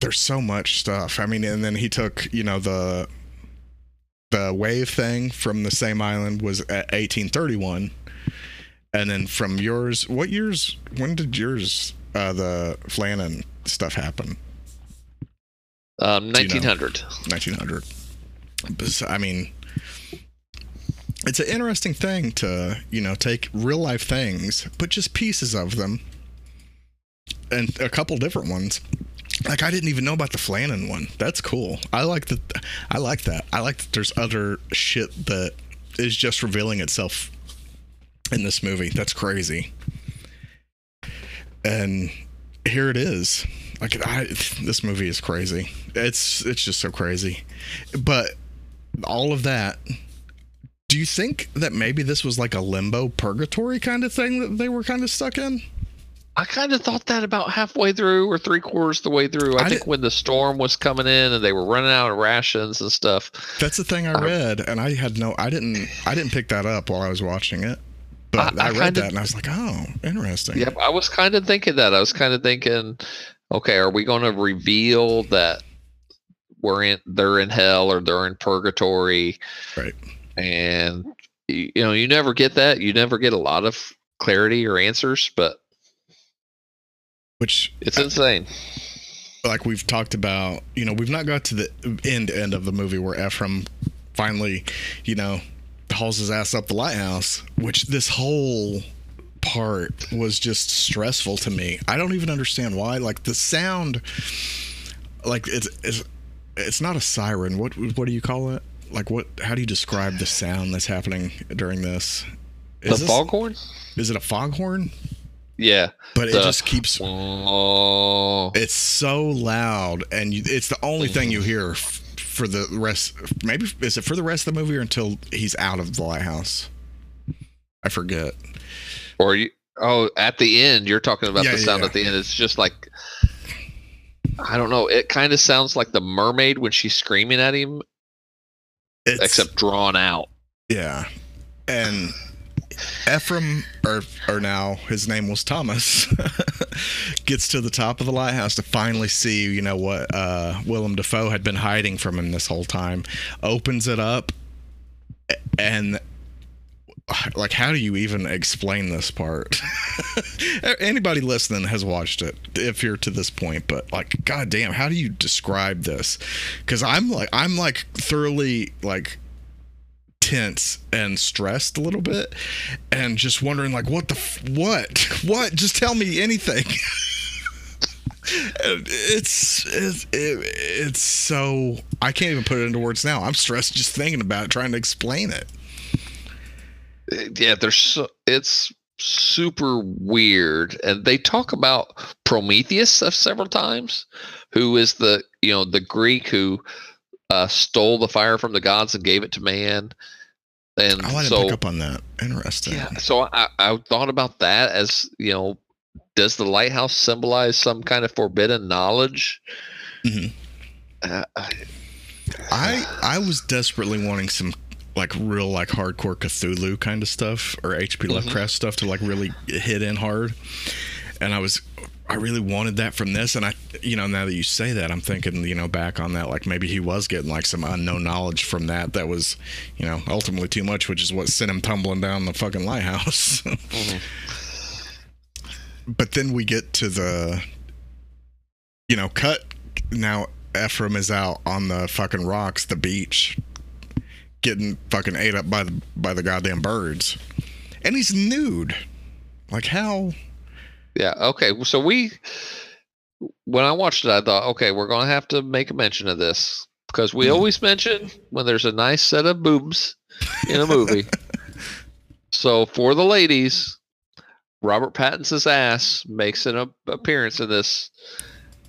there's so much stuff. I mean, and then he took you know the the wave thing from the same island was at 1831, and then from yours, what years? When did yours uh, the Flannan stuff happen? Um, Do you know? 1900. 1900. I mean, it's an interesting thing to, you know, take real life things, but just pieces of them, and a couple different ones. Like I didn't even know about the Flannan one. That's cool. I like that. I like that. I like that. There's other shit that is just revealing itself in this movie. That's crazy. And here it is. Like I, this movie is crazy. It's it's just so crazy. But all of that. Do you think that maybe this was like a limbo purgatory kind of thing that they were kind of stuck in? I kind of thought that about halfway through or three quarters the way through. I, I think did- when the storm was coming in and they were running out of rations and stuff. That's the thing I read, and I had no, I didn't, I didn't pick that up while I was watching it. But I- I, I read kinda- that and I was like, oh, interesting. Yep, I was kind of thinking that. I was kind of thinking, okay, are we going to reveal that we're in, they're in hell or they're in purgatory? Right. And you know, you never get that. You never get a lot of clarity or answers, but Which, it's insane. like we've talked about, you know, we've not got to the end end of the movie where Ephraim finally, you know, hauls his ass up the lighthouse. Which this whole part was just stressful to me. I don't even understand why. Like the sound, like it's it's it's not a siren. What what do you call it? Like what? How do you describe the sound that's happening during this? The Is this- foghorn? Is it a foghorn? Yeah. But it just keeps. Oh, It's so loud, and you, it's the only thing you hear f- for the rest. Maybe is it for the rest of the movie or until he's out of the lighthouse? I forget. or you. Oh, at the end, you're talking about Yeah, the sound yeah. at the end. It's just like I don't know. It kind of sounds like the mermaid when she's screaming at him, It's, except drawn out. yeah, and Ephraim, or or now his name was Thomas, (laughs) gets to the top of the lighthouse to finally see, you know, what uh, Willem Dafoe had been hiding from him this whole time. Opens it up, and like, how do you even explain this part? (laughs) Anybody listening has watched it if you're to this point, but like, goddamn, how do you describe this? Because I'm like, I'm like thoroughly like tense and stressed a little bit and just wondering like what the f- what (laughs) what? Just tell me anything. (laughs) It's it's it, it's so i can't even put it into words now. I'm stressed just thinking about it trying to explain it. Yeah there's so, it's super weird. And they talk about prometheus several times who is the you know the greek who uh, stole the fire from the gods and gave it to man. And oh i didn't so pick up on that. Interesting. Yeah so I, I thought about that as you know does the lighthouse symbolize some kind of forbidden knowledge? Mhm. uh, I- i i was desperately wanting some like real like hardcore cthulhu kind of stuff or hp lovecraft stuff to like really hit in hard. And i was i really wanted that from this. And i you know now that you say that i'm thinking you know back on that like maybe he was getting like some unknown knowledge from that that was you know ultimately too much which is what sent him tumbling down the fucking lighthouse. (laughs) Mhm. but then we get to the you know cut. Now ephraim is out on the fucking rocks the beach getting fucking ate up by the by the goddamn birds. And he's nude. Like how Yeah. Okay. So we, when I watched it, I thought, okay, we're going to have to make a mention of this because we Mhm. always mention when there's a nice set of boobs in a movie. so for the ladies, Robert Pattinson's ass makes an appearance in this,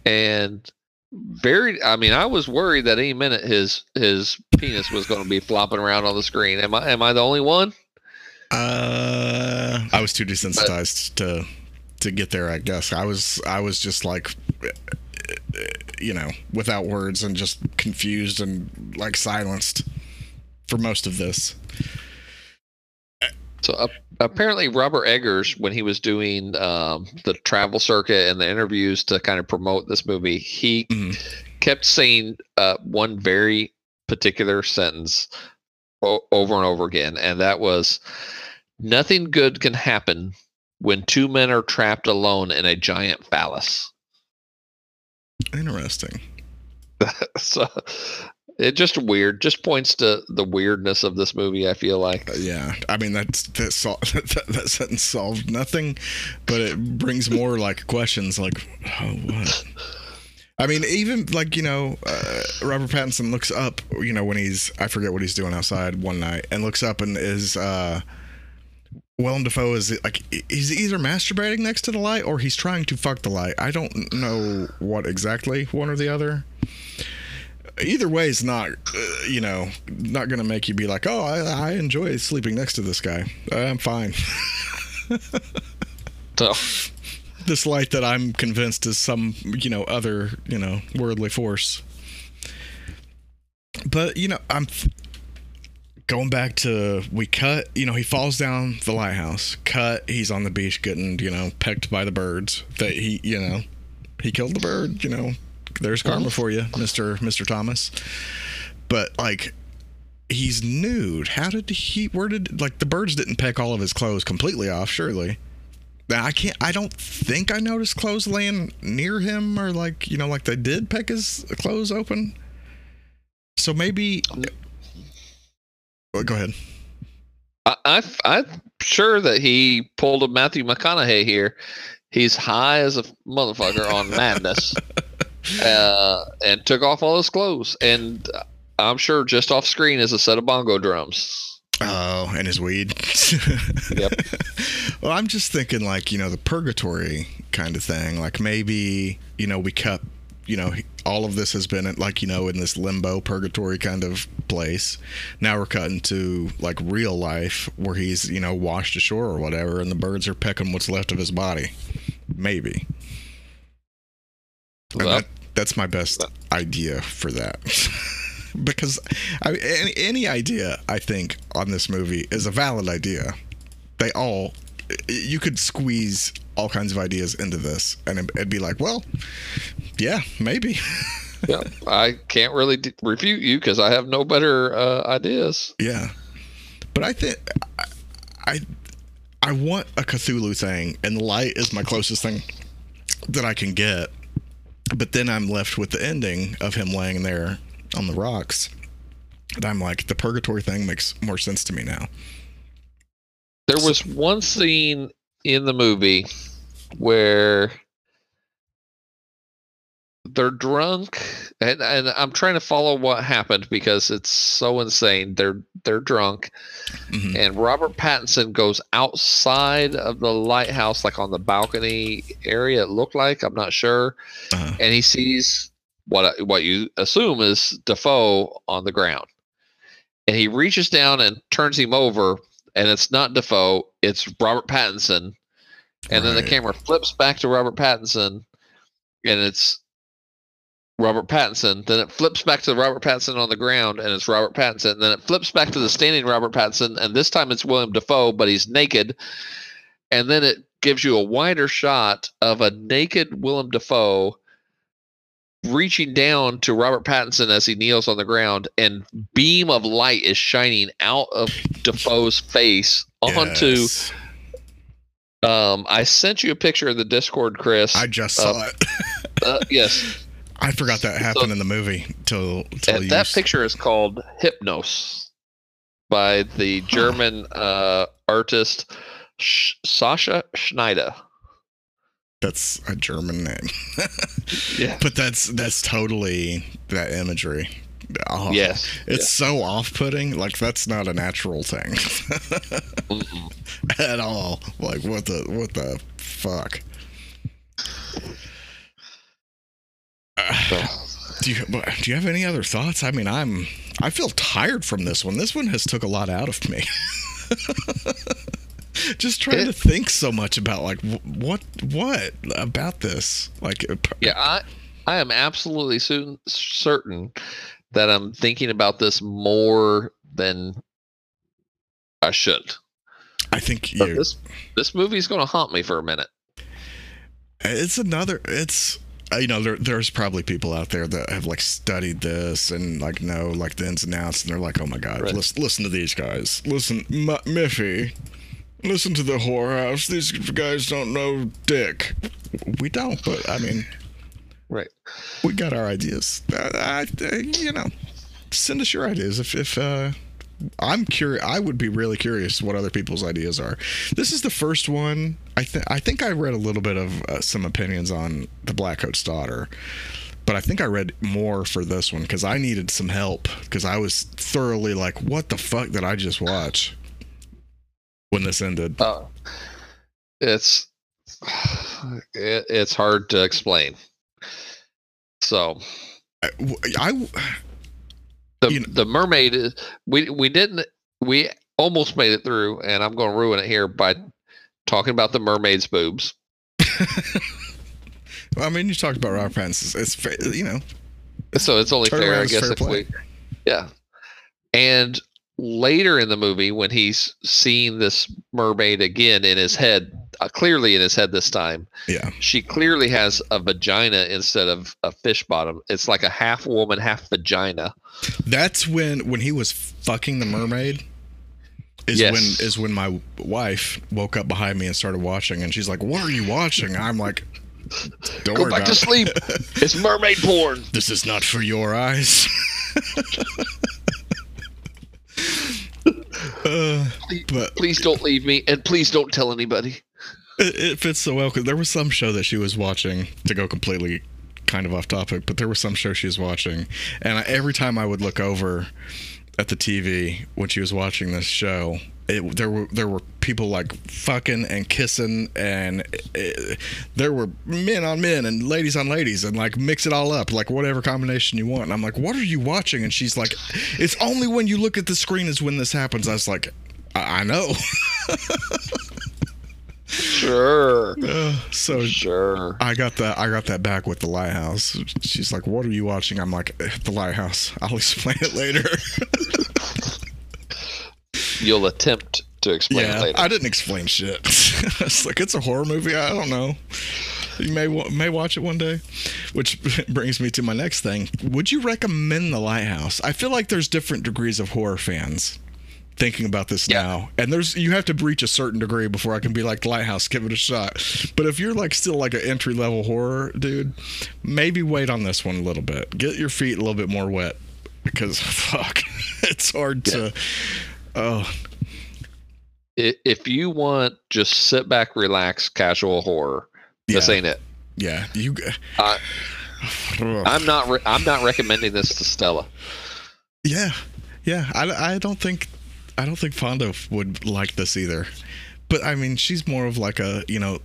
and very. I mean, I was worried that any minute his his penis was going to be flopping around on the screen. Am I am I the only one? Uh, I was too desensitized to to get there. I guess I was. I was just like, you know, without words and just confused and like silenced for most of this. So uh, apparently, Robert Eggers, when he was doing um, the travel circuit and the interviews to kind of promote this movie, he Mhm. kept saying uh, one very particular sentence o- over and over again, and that was, "Nothing good can happen when two men are trapped alone in a giant phallus." Interesting. (laughs) so it just weird, just points to the weirdness of this movie. I feel like. Uh, yeah, I mean that's that, sol- (laughs) that that sentence solved nothing, but it brings more like questions like, oh, what? I mean, even like you know, uh, Robert Pattinson looks up, you know, when he's I forget what he's doing outside one night, and looks up and is uh, Willem Dafoe is like he's either masturbating next to the light or he's trying to fuck the light. I don't know what exactly, one or the other. Either way is not, uh, you know, not gonna make you be like, oh, I, I enjoy sleeping next to this guy. I'm fine. (laughs) So this light that I'm convinced is some, you know, other, you know, worldly force. But you know, I'm going back to we cut. You know, he falls down the lighthouse. Cut. He's on the beach getting, you know, pecked by the birds. That he, you know, he killed the bird. You know, there's karma for you, Mister Mister Thomas. But like. He's nude. How did he? Where did like the birds didn't peck all of his clothes completely off? Surely. I can't. I don't think I noticed clothes laying near him, or like you know, like they did peck his clothes open. So maybe. Well, go ahead. I, I, I'm sure that he pulled a Matthew McConaughey here. He's high as a motherfucker on (laughs) madness, uh, and took off all his clothes. And I'm sure just off screen is a set of bongo drums. Oh, and his weed. (laughs) Yep. well, I'm just thinking like you know the purgatory kind of thing. Like maybe you know we cut. You know, all of this has been like you know in this limbo purgatory kind of place. Now we're cutting to like real life where he's you know washed ashore or whatever, and the birds are pecking what's left of his body. Maybe. Well, that, that's my best idea for that. (laughs) because I, any, any idea I think on this movie is a valid idea. They all, you could squeeze all kinds of ideas into this, and it'd, it'd be like, well, yeah, maybe. (laughs) yeah, I can't really d- refute you because I have no better uh, ideas. yeah, but I think I, I I want a Cthulhu thing, and light is my closest thing that I can get. But then I'm left with the ending of him laying there on the rocks. And I'm like, the purgatory thing makes more sense to me now. There was one scene in the movie where they're drunk and, and I'm trying to follow what happened because it's so insane. They're they're drunk Mhm. and Robert Pattinson goes outside of the lighthouse like on the balcony area it looked like, I'm not sure. Uh-huh. And he sees what what you assume is Dafoe on the ground. And he reaches down and turns him over and it's not Dafoe, it's Robert Pattinson. And then the camera flips back to Robert Pattinson and it's Robert Pattinson. Then it flips back to Robert Pattinson on the ground and it's Robert Pattinson. Then it flips back to the standing Robert Pattinson and this time it's William Dafoe, but he's naked. And then it gives you a wider shot of a naked Willem Dafoe reaching down to Robert Pattinson as he kneels on the ground, and beam of light is shining out of Dafoe's face onto. Yes. Um, I sent you a picture in the Discord, Chris. I just saw uh, it. uh, (laughs) yes, I forgot that happened in the movie till till that picture is called Hypnos by the German uh, artist Sh- Sascha Schneider. That's a German name. (laughs) Yeah. But that's that's totally that imagery. oh, Yes. it's so off-putting. Like that's not a natural thing (laughs) at all. Like what the what the fuck? Uh, do you do you have any other thoughts? I mean, I'm I feel tired from this one. This one has took a lot out of me. (laughs) (laughs) Just trying to think so much about like what what about this like Yeah, I I am absolutely certain certain that I'm thinking about this more than I should. I think you this this movie's going to haunt me for a minute. it's another it's uh, you know there, there's probably people out there that have like studied this and like know like the ins and outs and they're like oh my god Right. listen, listen to these guys listen M- miffy listen to the Horror House these guys don't know dick we don't but i mean Right. we got our ideas I, I, you know send us your ideas if if uh I'm curious. I would be really curious what other people's ideas are. This is the first one. I think I think I read a little bit of uh, some opinions on the Black Blackcoat's daughter, but I think I read more for this one because I needed some help because I was thoroughly like, "What the fuck did I just watch?" When this ended, Uh, it's it, it's hard to explain. So I, I the You know- the mermaid is we we didn't we almost made it through, and I'm going to ruin it here by talking about the mermaid's boobs. (laughs) I mean, you talked about Robert Pattinson. It's you know, So it's only fair, I guess, if play. we yeah. And later in the movie, when he's seeing this mermaid again in his head, uh, clearly in his head this time, yeah, she clearly has a vagina instead of a fish bottom. It's like a half woman, half vagina. that's when when he was fucking the mermaid. Is Yes. when is when my wife woke up behind me and started watching, and she's like, "What are you watching?" I'm like, "Don't Go worry back about to it. sleep. it's mermaid porn. (laughs) This is not for your eyes." (laughs) uh, but Please don't leave me, and please don't tell anybody. it, it fits so well because there was some show that she was watching to go completely kind of off topic, but there was some show she was watching, and I, every time I would look over at the TV when she was watching this show, it, there were there were people like fucking and kissing, and it, there were men on men and ladies on ladies, and like mix it all up, like whatever combination you want. And I'm like, what are you watching? And she's like, it's only when you look at the screen is when this happens. I was like, I, I know. (laughs) Sure, (sighs) so sure. I got that. I got that back with the lighthouse. She's like, "What are you watching?" I'm like, "Eh, "The lighthouse." I'll explain it later. (laughs) You'll attempt to explain it yeah, later. I didn't explain shit. (laughs) it's like it's a horror movie. I don't know. You may may watch it one day. Which (laughs) brings me to my next thing. Would you recommend the lighthouse? I feel like there's different degrees of horror fans. Thinking about this Yeah. now, and there's you have to reach a certain degree before I can be like the lighthouse, give it a shot. But if you're like still like an entry level horror dude, maybe wait on this one a little bit. Get your feet a little bit more wet because (laughs) fuck, it's hard to. Oh, if you want just sit back, relax, casual horror, this Yeah. ain't it. yeah, you. I- I'm not. Re- I'm not recommending this to Stella. Yeah, yeah. I, I don't think I don't think Fondo would like this either. But I mean, she's more of like a you know.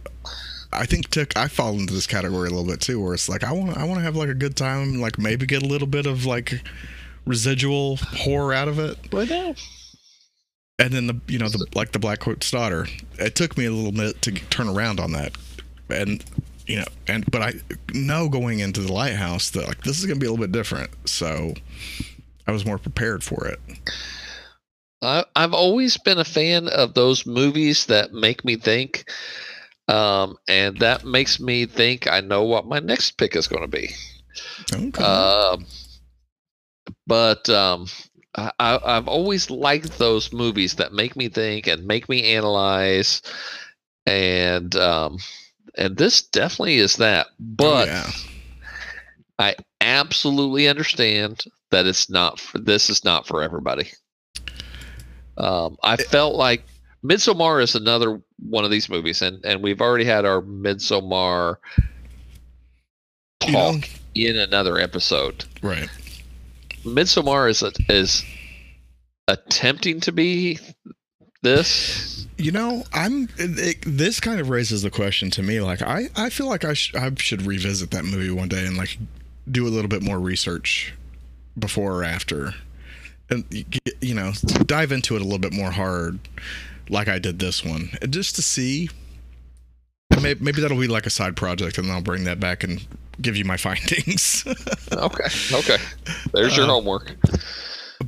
I think took I fall into this category a little bit too, where it's like I want I want to have like a good time, like maybe get a little bit of like residual horror out of it, Right now. and then the you know the like the Black Coat's daughter. It took me a little bit to turn around on that, and you know, and but I know going into the lighthouse that like this is gonna be a little bit different, so I was more prepared for it. I, I've always been a fan of those movies that make me think, um, and that makes me think I know what my next pick is going to be. Okay. Um, but um, I, I've always liked those movies that make me think and make me analyze, and um, and this definitely is that. Oh, But yeah. I absolutely understand that it's not. For, this is not for everybody. Um, I felt like Midsommar is another one of these movies, and and we've already had our Midsommar You know- talk in another episode. Right. Midsommar is a, is attempting to be this. You know, I'm. It, this kind of raises the question to me. Like, I, I feel like I, sh- I should revisit that movie one day and like do a little bit more research before or after, and you know, dive into it a little bit more hard, like I did this one, and just to see. Maybe, maybe that'll be like a side project, and I'll bring that back and give you my (laughs) findings. Okay. Okay. There's your Uh, homework.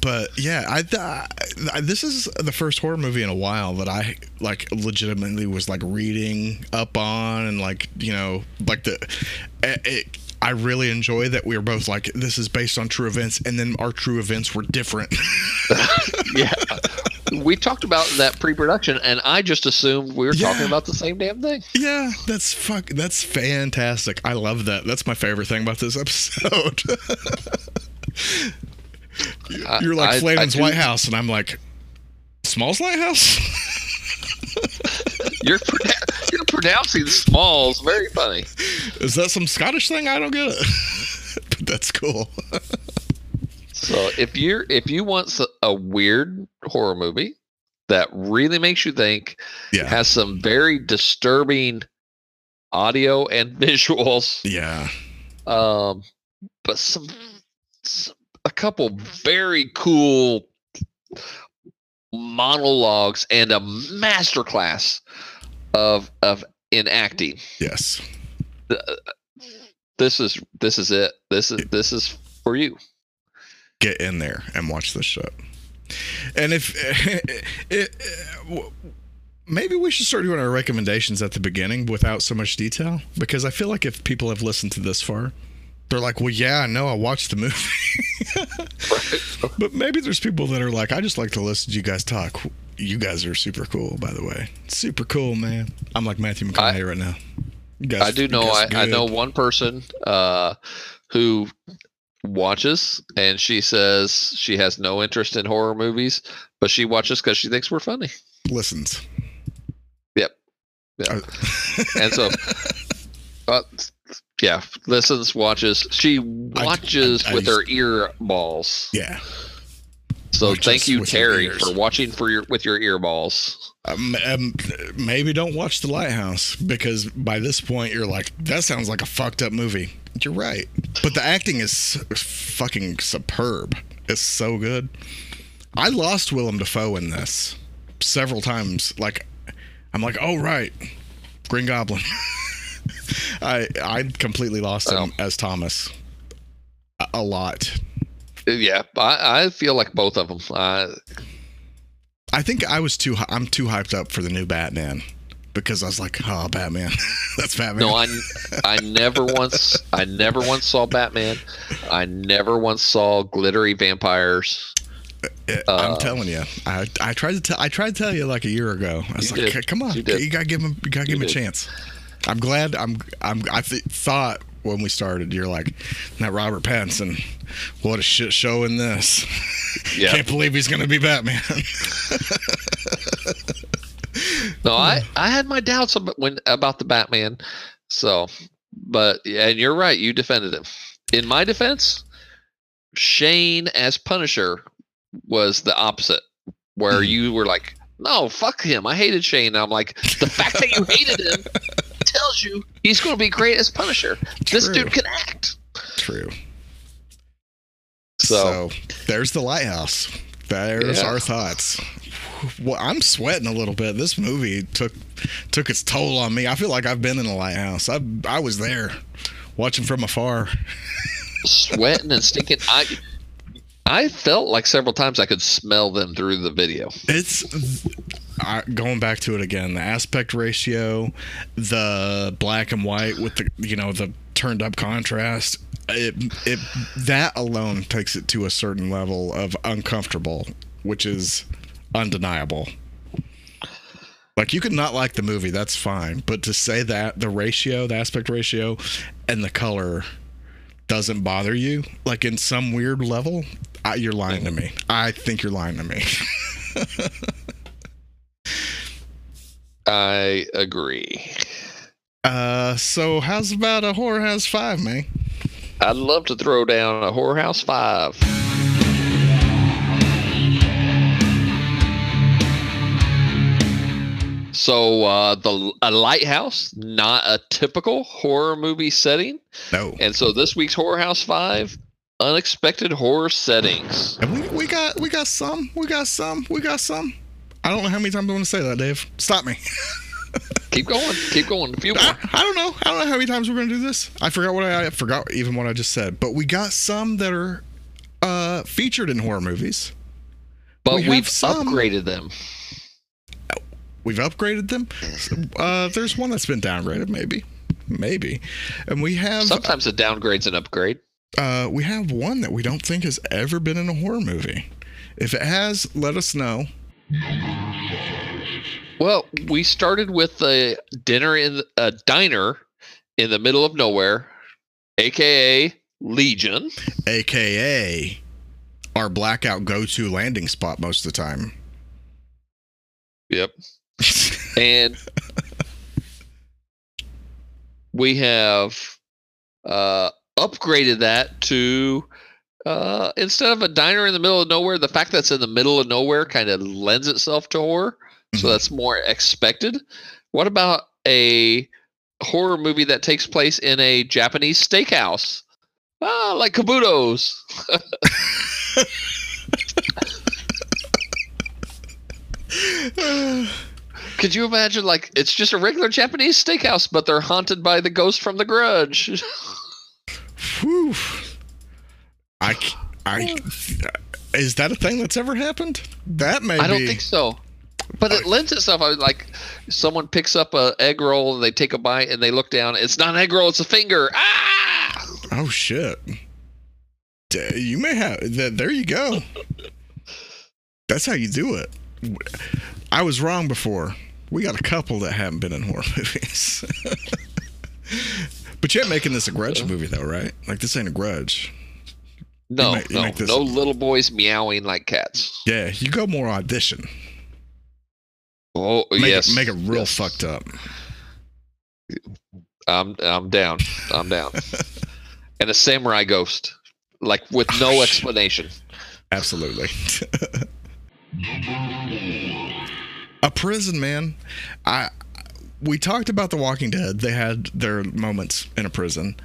but yeah I, I this is the first horror movie in a while that i like legitimately was like reading up on and like you know like the it, it, i really enjoy that we were both like this is based on true events and then our true events were different (laughs) Yeah. We talked about that pre-production, and I just assumed we were Yeah. talking about the same damn thing. yeah that's fuck that's fantastic i love that that's my favorite thing about this (laughs) episode you're like I- I White House, and I'm like, Smalls Lighthouse? (laughs) You're you're pronouncing smalls very funny. Is that some Scottish thing? I don't get it. (laughs) but that's cool. So if you're if you want a weird horror movie that really makes you think, Yeah. has some very disturbing audio and (laughs) visuals, Yeah. um, but some, some a couple very cool monologues and a masterclass of of in acting. Yes. This is this is it. This is this is for you. Get in there and watch this shit. And if (laughs) it, w- maybe we should start doing our recommendations at the beginning without so much detail because I feel like if people have listened to this far, they're like, "Well, yeah, I know I watched the movie." but maybe there's people that are like, "I just like to listen to you guys talk." You guys are super cool, by the way. Super cool, man. I'm like Matthew McConaughey right now. Guys, I do know. I, I know one person uh, who watches, and she says she has no interest in horror movies, but she watches because she thinks we're funny. listens. Yep. Yeah. And so, (laughs) uh, yeah, listens, watches. She watches I with her ear balls. yeah. So Watches thank you, Terry, for watching for your with your ear balls. Um, um, maybe don't watch The Lighthouse because by this point you're like, that sounds like a fucked up movie. You're right, but the acting is fucking superb. It's so good. I lost Willem Dafoe in this several times. Like, I'm like, oh right, Green Goblin. (laughs) I I completely lost him as Thomas. A, a lot. Yeah, I, I feel like both of them. Uh, I think I was too. I'm too hyped up for the new Batman because I was like, oh, Batman. (laughs) That's Batman. No, I, I never once, I never once saw Batman. I never once saw glittery vampires. Uh, I'm telling you, I I tried to tell I tried to tell you like a year ago. I was like, did. come on, You you, gotta give him, you gotta give You him a did. chance. I'm glad. I'm I'm I th- thought when we started, you're like that Robert Pattinson. What a shit show in this. Yeah. Can't believe he's gonna be Batman. No, I, I had my doubts about when about the Batman. So, but yeah, and you're right. You defended him. In my defense, Shane as Punisher was the opposite, where Mhm. you were like, "No, fuck him. I hated Shane." And I'm like, the fact that you hated him tells you he's going to be great as Punisher. This dude can act. True. So- So, there's the lighthouse. There's Yeah. our thoughts. Well, I'm sweating a little bit. This movie took took its toll on me. I feel like I've been in a lighthouse. I I was there, watching from afar. Sweating and stinking. I I felt like several times I could smell them through the video. It's I, going back to it again. The aspect ratio, the black and white with the you know the turned up contrast. It it that alone takes it to a certain level of uncomfortable, which is undeniable. Like you could not like the movie, that's fine, but to say that the ratio, the aspect ratio, and the color doesn't bother you, like in some weird level, I, you're lying to me. I think you're lying to me. (laughs) I agree. Uh, so how's about a Horror House five, man? I'd love to throw down a Horror House five. So uh, the a lighthouse, not a typical horror movie setting. No. And so this week's Horror House Five unexpected horror settings. And we, we got we got some. We got some. We got some. I don't know how many times I want to say that, Dave. Stop me. (laughs) Keep going, keep going. A few I, more. I don't know. I don't know how many times we're gonna do this. I forgot what I, I forgot even what I just said. But we got some that are uh, featured in horror movies. But we have upgraded them. We've upgraded them. Uh, there's one that's been downgraded, maybe, maybe, and we have Sometimes a downgrade's an upgrade. Uh, we have one that we don't think has ever been in a horror movie. If it has, let us know. Well, we started with a dinner in a diner in the middle of nowhere, aka Legion. aka our blackout go-to landing spot most of the time. Yep. (laughs) And we have uh, upgraded that to uh, instead of a diner in the middle of nowhere, the fact that it's in the middle of nowhere kind of lends itself to horror. So Mhm. that's more expected. What about a horror movie that takes place in a Japanese steakhouse? Ah, like Kabuto's. (laughs) Could you imagine, like, it's just a regular Japanese steakhouse, but they're haunted by the ghost from The Grudge? (laughs) Whew. I, I, is that a thing that's ever happened? That may I don't be- think so. But it lends itself. I was like, someone picks up a egg roll and they take a bite and they look down. It's not an egg roll. It's a finger. Ah! Oh shit! D- You may have that. There you go. That's how you do it. I was wrong before. We got a couple that haven't been in horror (laughs) movies. (laughs) but you're making this a grudge movie, though, right? Like this ain't a grudge. No, make- no, this- no little boys meowing like cats. Yeah, you go more audition. Oh Make yes, it, make it real yes. fucked up. I'm I'm down. I'm down. (laughs) and a samurai ghost, like with oh, no Oh, explanation. Absolutely. (laughs) a prison man. I we talked about The Walking Dead. They had their moments in a prison.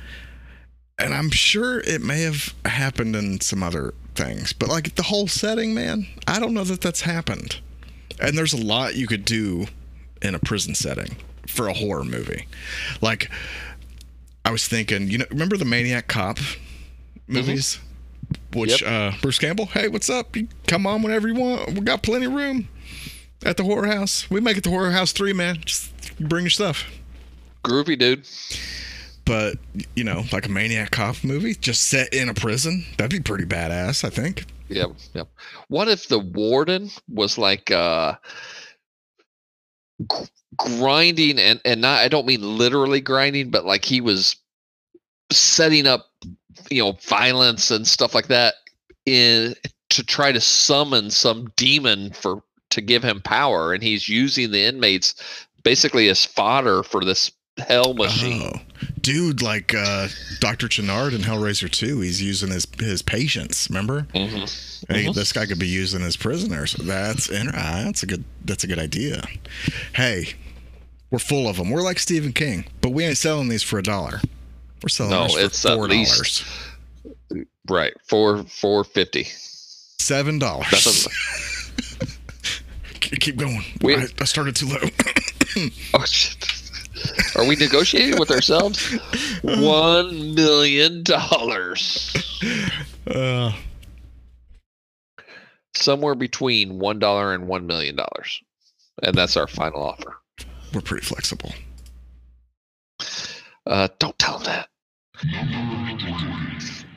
And I'm sure it may have happened in some other things, but like the whole setting, man, I don't know that that's happened. And there's a lot you could do in a prison setting for a horror movie. Like I was thinking, you know, remember the Maniac Cop movies? Which uh Bruce Campbell, hey, what's up? You come on whenever you want. We got plenty of room at the horror house. We make it the horror house three, man. Just bring your stuff. Groovy dude. But you know, like a Maniac Cop movie, just set in a prison, that'd be pretty badass, I think. Yep, yep. What if the warden was like uh gr- grinding and and not I don't mean literally grinding, but like he was setting up you know violence and stuff like that in to try to summon some demon for to give him power and he's using the inmates basically as fodder for this hell machine. Oh, dude, like uh, Dr. Channard in Hellraiser 2, he's using his his patients. Remember? Mhm. Hey, Mhm. this guy could be using his prisoners. That's ah, that's a good that's a good idea. Hey, we're full of them. We're like Stephen King, but we ain't selling these for a dollar. We're selling No, it's for at four dollars, Right. Four four fifty. seven dollars. (laughs) Keep going. We- I, I started too low. (laughs) Oh shit. Are we negotiating with ourselves? One million dollars. uh, Somewhere between one dollar and one million dollars. And that's our final offer. we're pretty flexible. Uh, don't tell them that.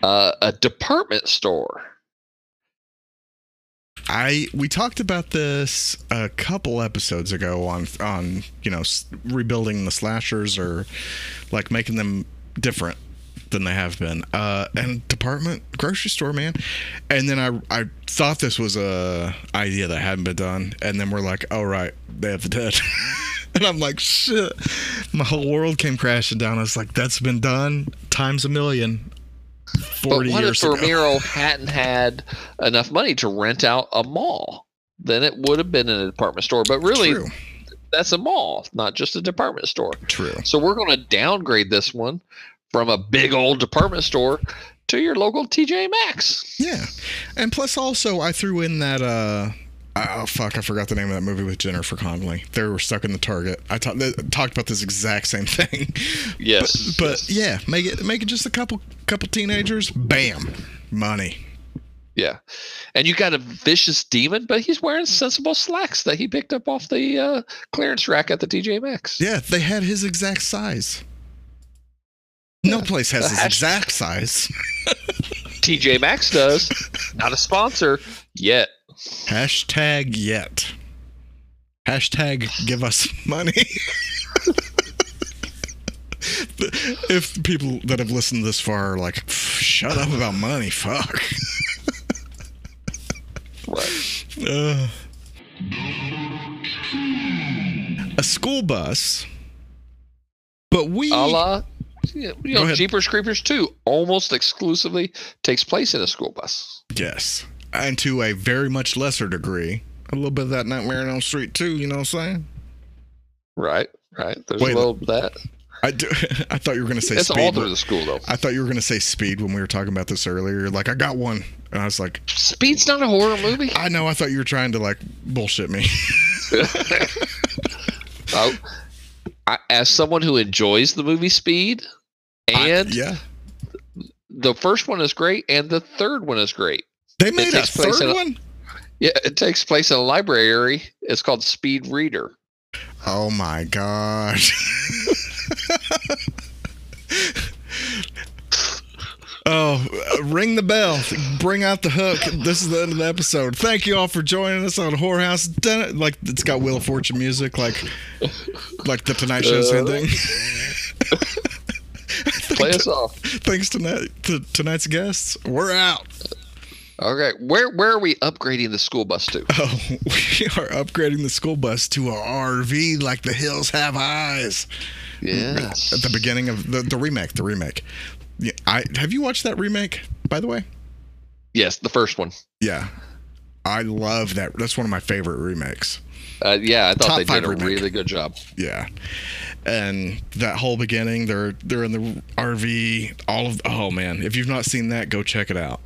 Uh, a department store. I we talked about this a couple episodes ago on on you know rebuilding the slashers or like making them different than they have been. Uh, and department grocery store man. And then I I thought this was a idea that hadn't been done, and then we're like, oh right, they have the dead. (laughs) and I'm like, shit. My whole world came crashing down. I was like, that's been done times a million. But what years if ago. Romero hadn't had enough money to rent out a mall? Then it would have been in a department store. But really, True. that's a mall, not just a department store. True. So we're going to downgrade this one from a big old department store to your local TJ Maxx. Yeah, and plus also I threw in that. uh Oh fuck! I forgot the name of that movie with Jennifer Connelly. They were stuck in the Target. I ta- they talked about this exact same thing. (laughs) Yes, but, but yeah, make it make it just a couple couple teenagers. Bam, money. Yeah, and you got a vicious demon, but he's wearing sensible slacks that he picked up off the uh, clearance rack at the TJ Maxx. Yeah, they had his exact size. No Yeah. place has his exact size. (laughs) TJ Maxx does. Not a sponsor yet. Hashtag yet. Hashtag give us money. (laughs) if people that have listened this far are like, shut up about money, fuck. Right. Uh, a school bus, but we. A la, you know. Jeepers Creepers 2 almost exclusively takes place in a school bus. Yes. And to a very much lesser degree, a little bit of that Nightmare on Elm Street too. You know what I'm saying? Right, right. There's Wait, a little bit that. I do. (laughs) I thought you were gonna say It's speed. all through the school, though. I thought you were gonna say speed when we were talking about this earlier. You're like, I got one, and I was like, Speed's not a horror movie. I know. I thought you were trying to like bullshit me. I, (laughs) oh, I, as someone who enjoys the movie Speed, and I- yeah, the first one is great, and the third one is great. They made a third a- one. Yeah, it takes place in a library. It's called Speed Reader. Oh my god. (laughs) Oh, ring the bell. Bring out the hook. This is the end of the episode. Thank you all for joining us on Horror House. Like it's got Wheel of Fortune music, like like the Tonight Show's Uh. ending. (laughs) Play us off. Thanks tonight to tonight's guests. We're out. Okay, where where are we upgrading the school bus to? Oh, (laughs) we are upgrading the school bus to a RV like the hills have eyes. Yes. At the beginning of the, the remake, the remake. Yeah, I have you watched that remake, by the way? Yes, the first one. Yeah. I love that. That's one of my favorite remakes. Uh, yeah, I thought Top they did a remake. really good job. Yeah. And that whole beginning, they're they're in the RV, all of oh man, if you've not seen that, go check it out.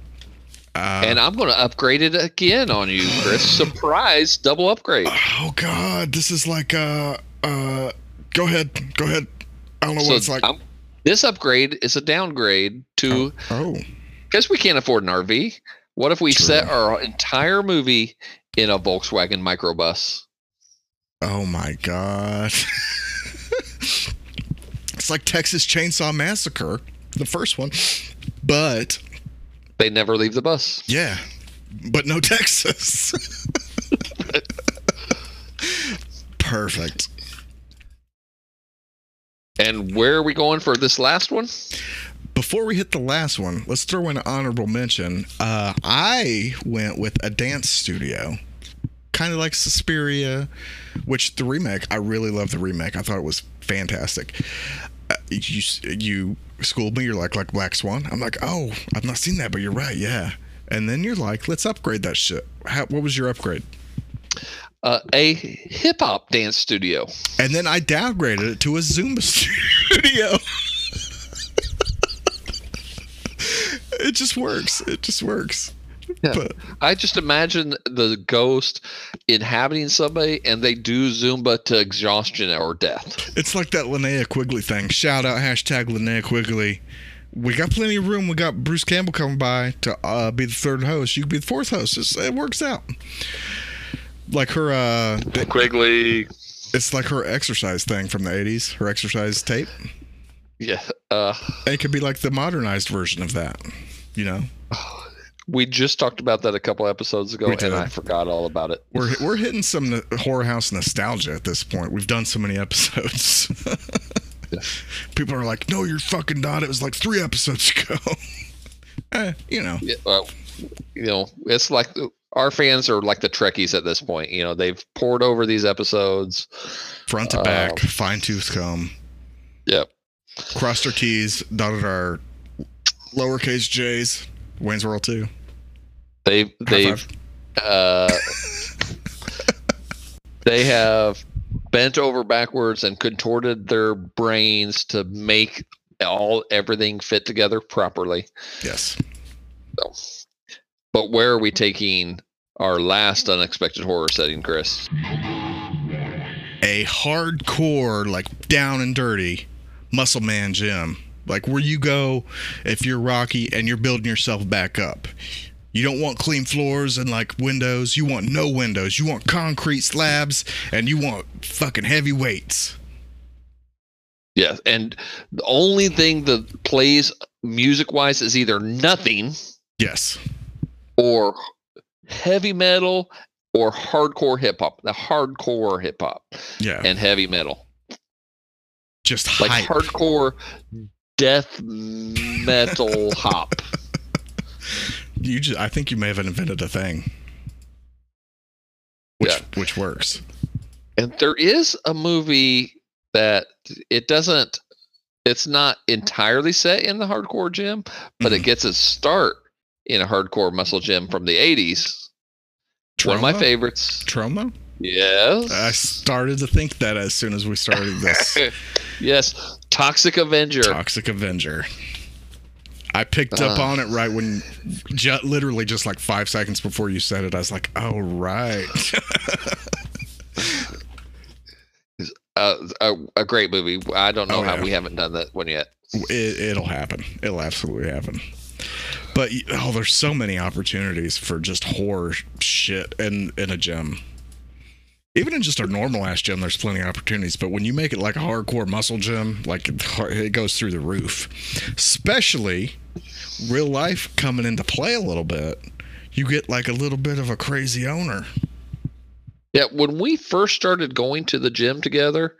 Uh, and I'm going to upgrade it again on you, Chris. Surprise, double upgrade. oh god, this is like uh uh go ahead. Go ahead. I don't know So what it's like. I'm- this upgrade is a downgrade to oh. because we can't afford an RV. What if we True. set our entire movie in a Volkswagen microbus? Oh my god. (laughs) it's like Texas Chainsaw Massacre, the first one. But They never leave the bus. yeah, but no (laughs) Texas. Perfect. And where are we going for this last one? Before we hit the last one, let's throw in an honorable mention. Uh, I went with a dance studio, kind of like Suspiria, which the remake, I really love the remake. I thought it was fantastic. Uh, you you schooled me. You're like like Black Swan. I'm like, oh, I've not seen that, but you're right, yeah. And then you're like, let's upgrade that shit. How, what was your upgrade? Uh, a hip hop dance studio. And then I downgraded it to a Zumba (laughs) studio. it just works. It just works. Yeah. But I just imagine the ghost inhabiting somebody and they do Zumba to exhaustion or death. it's like that Linnea Quigley thing. Shout out hashtag Linnea Quigley. We got plenty of room. We got Bruce Campbell coming by to uh, be the third host. You can be the fourth host. It's, it works out. Like her, uh, Quigley. it's like her exercise thing from the 80s, her exercise tape. Yeah. Uh, And it could be like the modernized version of that, you know? We just talked about that a couple episodes ago and. I forgot all about it. We're we're hitting some horror house nostalgia at this point. We've done so many episodes. (laughs) Yeah. People are like, "No, you're fucking not." It was like three episodes ago. (laughs) eh, you know, Yeah, well, you know, it's like our fans are like the Trekkies at this point. You know, they've poured over these episodes. front to back, Um, fine tooth comb, Yep. crossed our T's, dotted our lowercase J's. Wayne's World too. They they've uh, they have bent over backwards and contorted their brains to make all everything fit together properly. Yes. So, but where are we taking our last unexpected horror setting, Chris? A hardcore, like down and dirty, muscle man gym. Like where you go if you're Rocky and you're building yourself back up. You don't want clean floors and like windows. You want no windows. You want concrete slabs and you want fucking heavy weights. Yeah, and the only thing that plays music wise is either nothing Yes. or heavy metal or hardcore hip hop. The hardcore hip hop Yeah. and heavy metal. Just Like hardcore death metal (laughs) hop. You just, I think you may have invented a thing. Which Yeah. which works. And there is a movie that it doesn't it's not entirely set in the hardcore gym, but it Mhm. gets its start in a hardcore muscle gym from the 80s. One of my favorites. Trauma? Yes. I started to think that as soon as we started this. (laughs) yes. Toxic Avenger. Toxic Avenger. I picked up Uh. on it right when, ju- literally just like five seconds before you said it. I was like, "Oh right." (laughs) uh, a, a great movie. I don't know Oh, how yeah. we haven't done that one yet. it, it'll happen. It'll absolutely happen. But oh, there's so many opportunities for just horror shit in in a gym. Even in just a normal ass gym, there's plenty of opportunities. But when you make it like a hardcore muscle gym, like it goes through the roof. Especially real life coming into play a little bit. You get like a little bit of a crazy owner. Yeah, when we first started going to the gym together,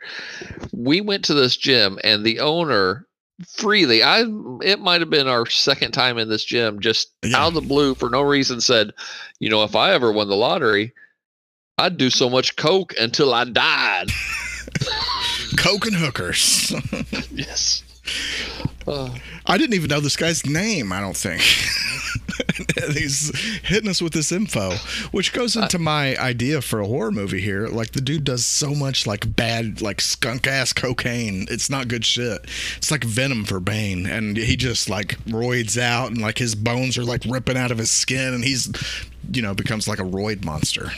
we went to this gym and the owner freely, I it might have been our second time in this gym, just Yeah. out of the blue for no reason said, you know, if I ever won the lottery, I'd do so much coke until I died. (laughs) Coke and hookers. (laughs) yes. Uh, I didn't even know this guy's name, I don't think. (laughs) He's hitting us with this info, which goes into my idea for a horror movie here. Like the dude does so much like bad, like skunk ass cocaine. It's not good shit. It's like venom for Bane, and he just like roids out, and like his bones are like ripping out of his skin, and he's, you know, becomes like a roid monster.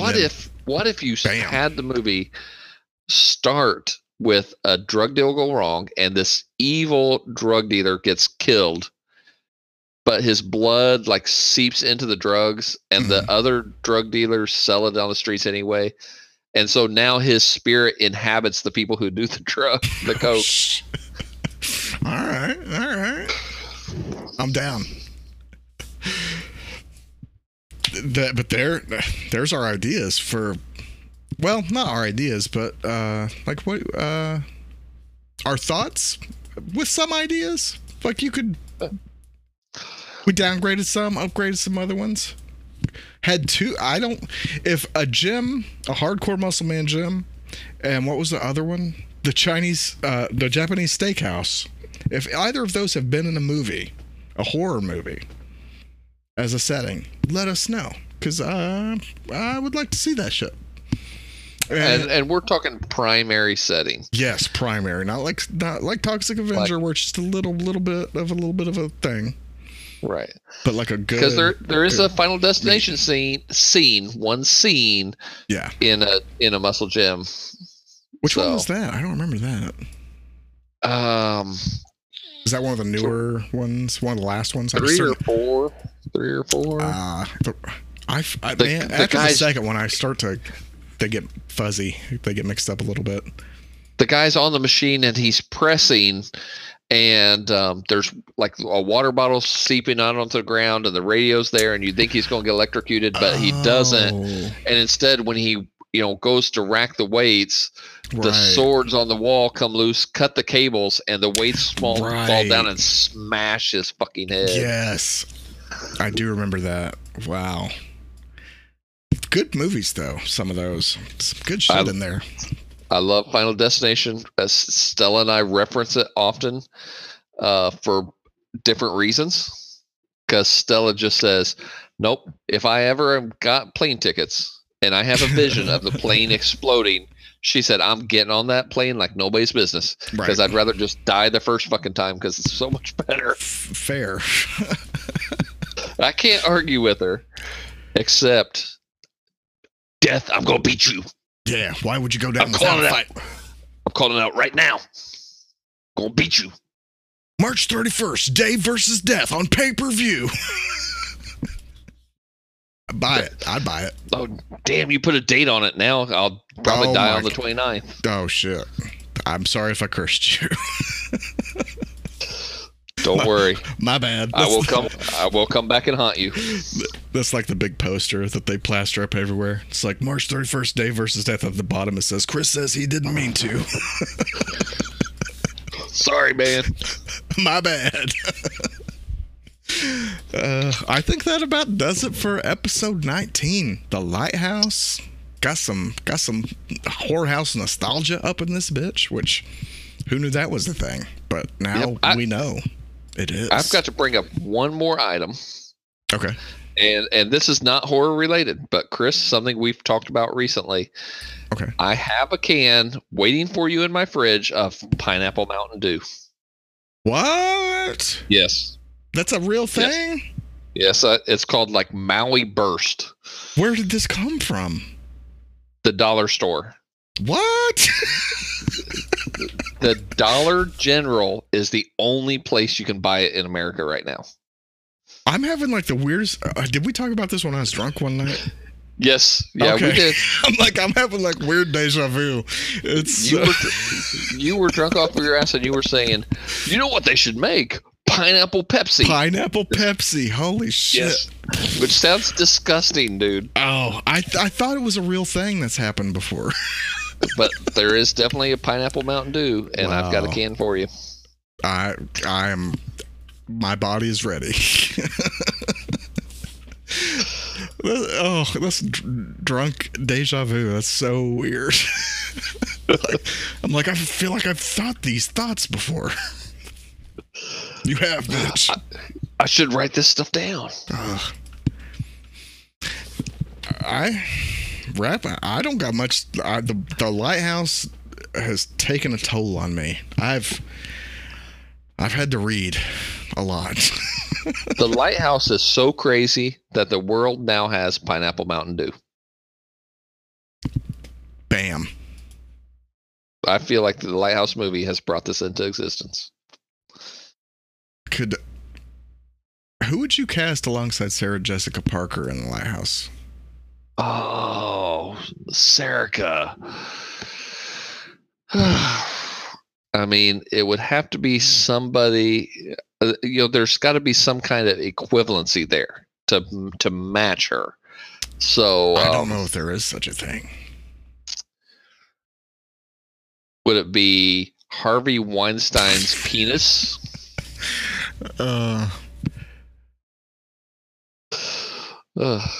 What then- if what if you Bam. had the movie start with a drug deal go wrong and this evil drug dealer gets killed but his blood like seeps into the drugs and the Mhm. other drug dealers sell it down the streets anyway and so now his spirit inhabits the people who do the (laughs) drug (laughs) the coke all right, all right. I'm down. That, but there, there's our ideas for, well, not our ideas, but uh, like what, uh, our thoughts with some ideas. Like you could, we downgraded some, upgraded some other ones. Had two. I don't. If a gym, a hardcore muscle man gym, and what was the other one? The Chinese, uh, the Japanese steakhouse. If either of those have been in a movie, a horror movie, as a setting, let us know because uh, I would like to see that shit. and and we're talking primary setting yes, primary, not like not like Toxic Avenger, where it's just a little little bit of a little bit of a thing, right but like a good because there there is good- a final destination scene scene one scene yeah. in a in a muscle gym Which one was that? I don't remember that. um Is that one of the newer ones? One of the last ones? I three or four, three or four. Uh, the- I, I The- man, the after the second one, I start to they get fuzzy. They get mixed up a little bit. the guy's on the machine and he's pressing, and um, there's like a water bottle seeping out onto the ground, and the radio's there, and you think he's going to get electrocuted, but he doesn't. Oh, And instead, when he you know goes to rack the weights, the right. swords on the wall come loose, cut the cables, and the weights fall, fall down and smash his fucking head. Yes, I do remember that. Wow. Good movies though. Some of those. Some good shit I- in there. I love Final Destination. As Stella and I reference it often uh, for different reasons. Because Stella just says, "Nope. If I ever got plane tickets, and I have a vision of the plane (laughs) exploding, she said, "I'm getting on that plane like nobody's business because Right. I'd rather just die the first fucking time because it's so much better." Fair. (laughs) I can't argue with her, except death. I'm gonna beat you. yeah. Why would you go down I'm calling fight? I'm calling it out right now. Gonna beat you. March 31st, Dave versus Death on pay per view. (laughs) buy it. I'd buy it. Oh damn! You put a date on it now. I'll probably Oh die on the God. 29th. Oh, shit. I'm sorry if I cursed you. (laughs) Don't worry. (laughs) My bad. I will That's- come. I will come back and haunt you. That's like the big poster that they plaster up everywhere. It's like March 31st, day versus Death. At the bottom, it says, Chris says he didn't mean to. Sorry, man. (laughs) My bad. Uh, I think that about does it for episode 19. The Lighthouse. Got some got some Horror House nostalgia up in this bitch, which who knew that was the thing? But now Yep, I- we know it is. I've got to bring up one more item, Okay. and and this is not horror related, but Chris, something we've talked about recently. Okay. I have a can waiting for you in my fridge of pineapple Mountain Dew. What? Yes. That's a real Yes. thing? Yes, uh, it's called like Maui Burst, Where did this come from? the dollar store. What? (laughs) The Dollar General is the only place you can buy it in America right now. I'm having like the weirdest. Uh, did we talk about this when I was drunk one night? Yes, yeah, we did. (laughs) I'm like, I'm having like weird deja vu. It's You uh, were (laughs) you were drunk off of your ass, and you were saying, "You know what they should make? Pineapple Pepsi." pineapple Pepsi. Holy shit. Yes, which sounds disgusting, dude. Oh, I th- I thought it was a real thing that's happened before. (laughs) But there is definitely a pineapple Mountain Dew, and I've got a can for you. I I am my body is ready. (laughs) oh, that's dr- drunk deja vu. That's so weird. (laughs) Like, I'm like, I feel like I've thought these thoughts before. You have, bitch. I should write this stuff down. Ugh. I rap. I don't got much. I, the the lighthouse has taken a toll on me. I've I've had to read a lot. (laughs) The lighthouse is so crazy that the world now has pineapple Mountain Dew. Bam. I feel like the lighthouse movie has brought this into existence. Could who would you cast alongside Sarah Jessica Parker in the lighthouse? Oh, Serica. (sighs) I mean, it would have to be somebody. uh, You know, there's got to be some kind of equivalency there to to match her. So I don't um, know if there is such a thing. Would it be Harvey Weinstein's penis? (laughs) Uh, Ugh.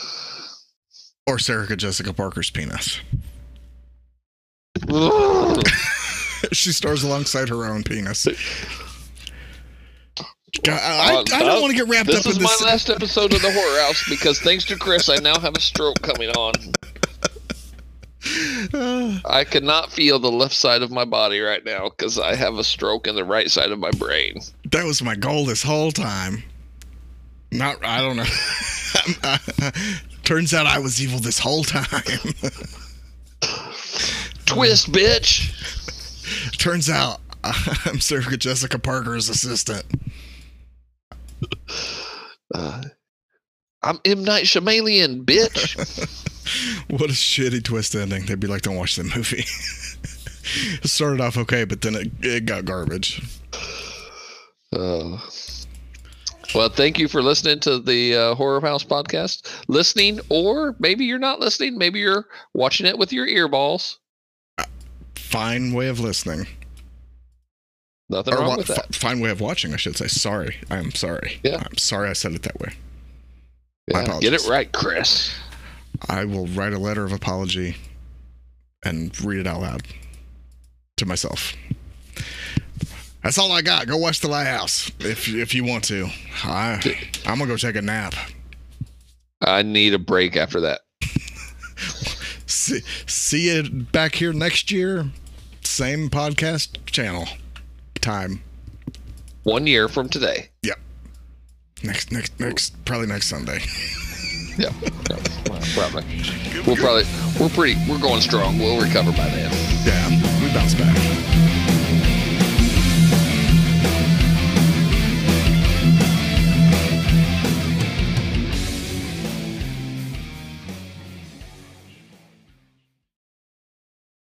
or Sarah Jessica Parker's penis. (laughs) She stars alongside her own penis. God, I, I, Uh, I don't want to get wrapped This up in is my last episode of the Horror House because thanks to Chris, I now have a stroke coming on. (sighs) I cannot feel the left side of my body right now because I have a stroke in the right side of my brain. that was my goal this whole time. Not, I don't know. (laughs) Turns out I was evil this whole time. (laughs) Twist, bitch. Turns out (laughs) I'm Sarah Jessica Parker's assistant. (sighs) Uh, I'm M Night Shyamalan, bitch. (laughs) What a shitty twist ending. They'd be like, don't watch the movie. (laughs) it started off okay, but then it, it got garbage. Uh, well, thank you for listening to the uh, Horror House podcast. Listening, or maybe you're not listening. Maybe you're watching it with your earballs. Fine way of listening. Nothing Or wrong with that. fine way of watching, I should say. Sorry. I'm sorry. Yeah. I'm sorry I said it that way. Yeah, get it right, Chris. I will write a letter of apology and read it out loud to myself. That's all I got. Go watch The Lighthouse if if you want to. I I'm gonna go take a nap. I need a break after that. (laughs) see, see you back here next year. Same podcast channel. Time. One year from today. Yep. Next, next, next, probably next Sunday. Yeah. probably. We'll probably we're pretty we're going strong. We'll recover by then. Yeah, we bounce back.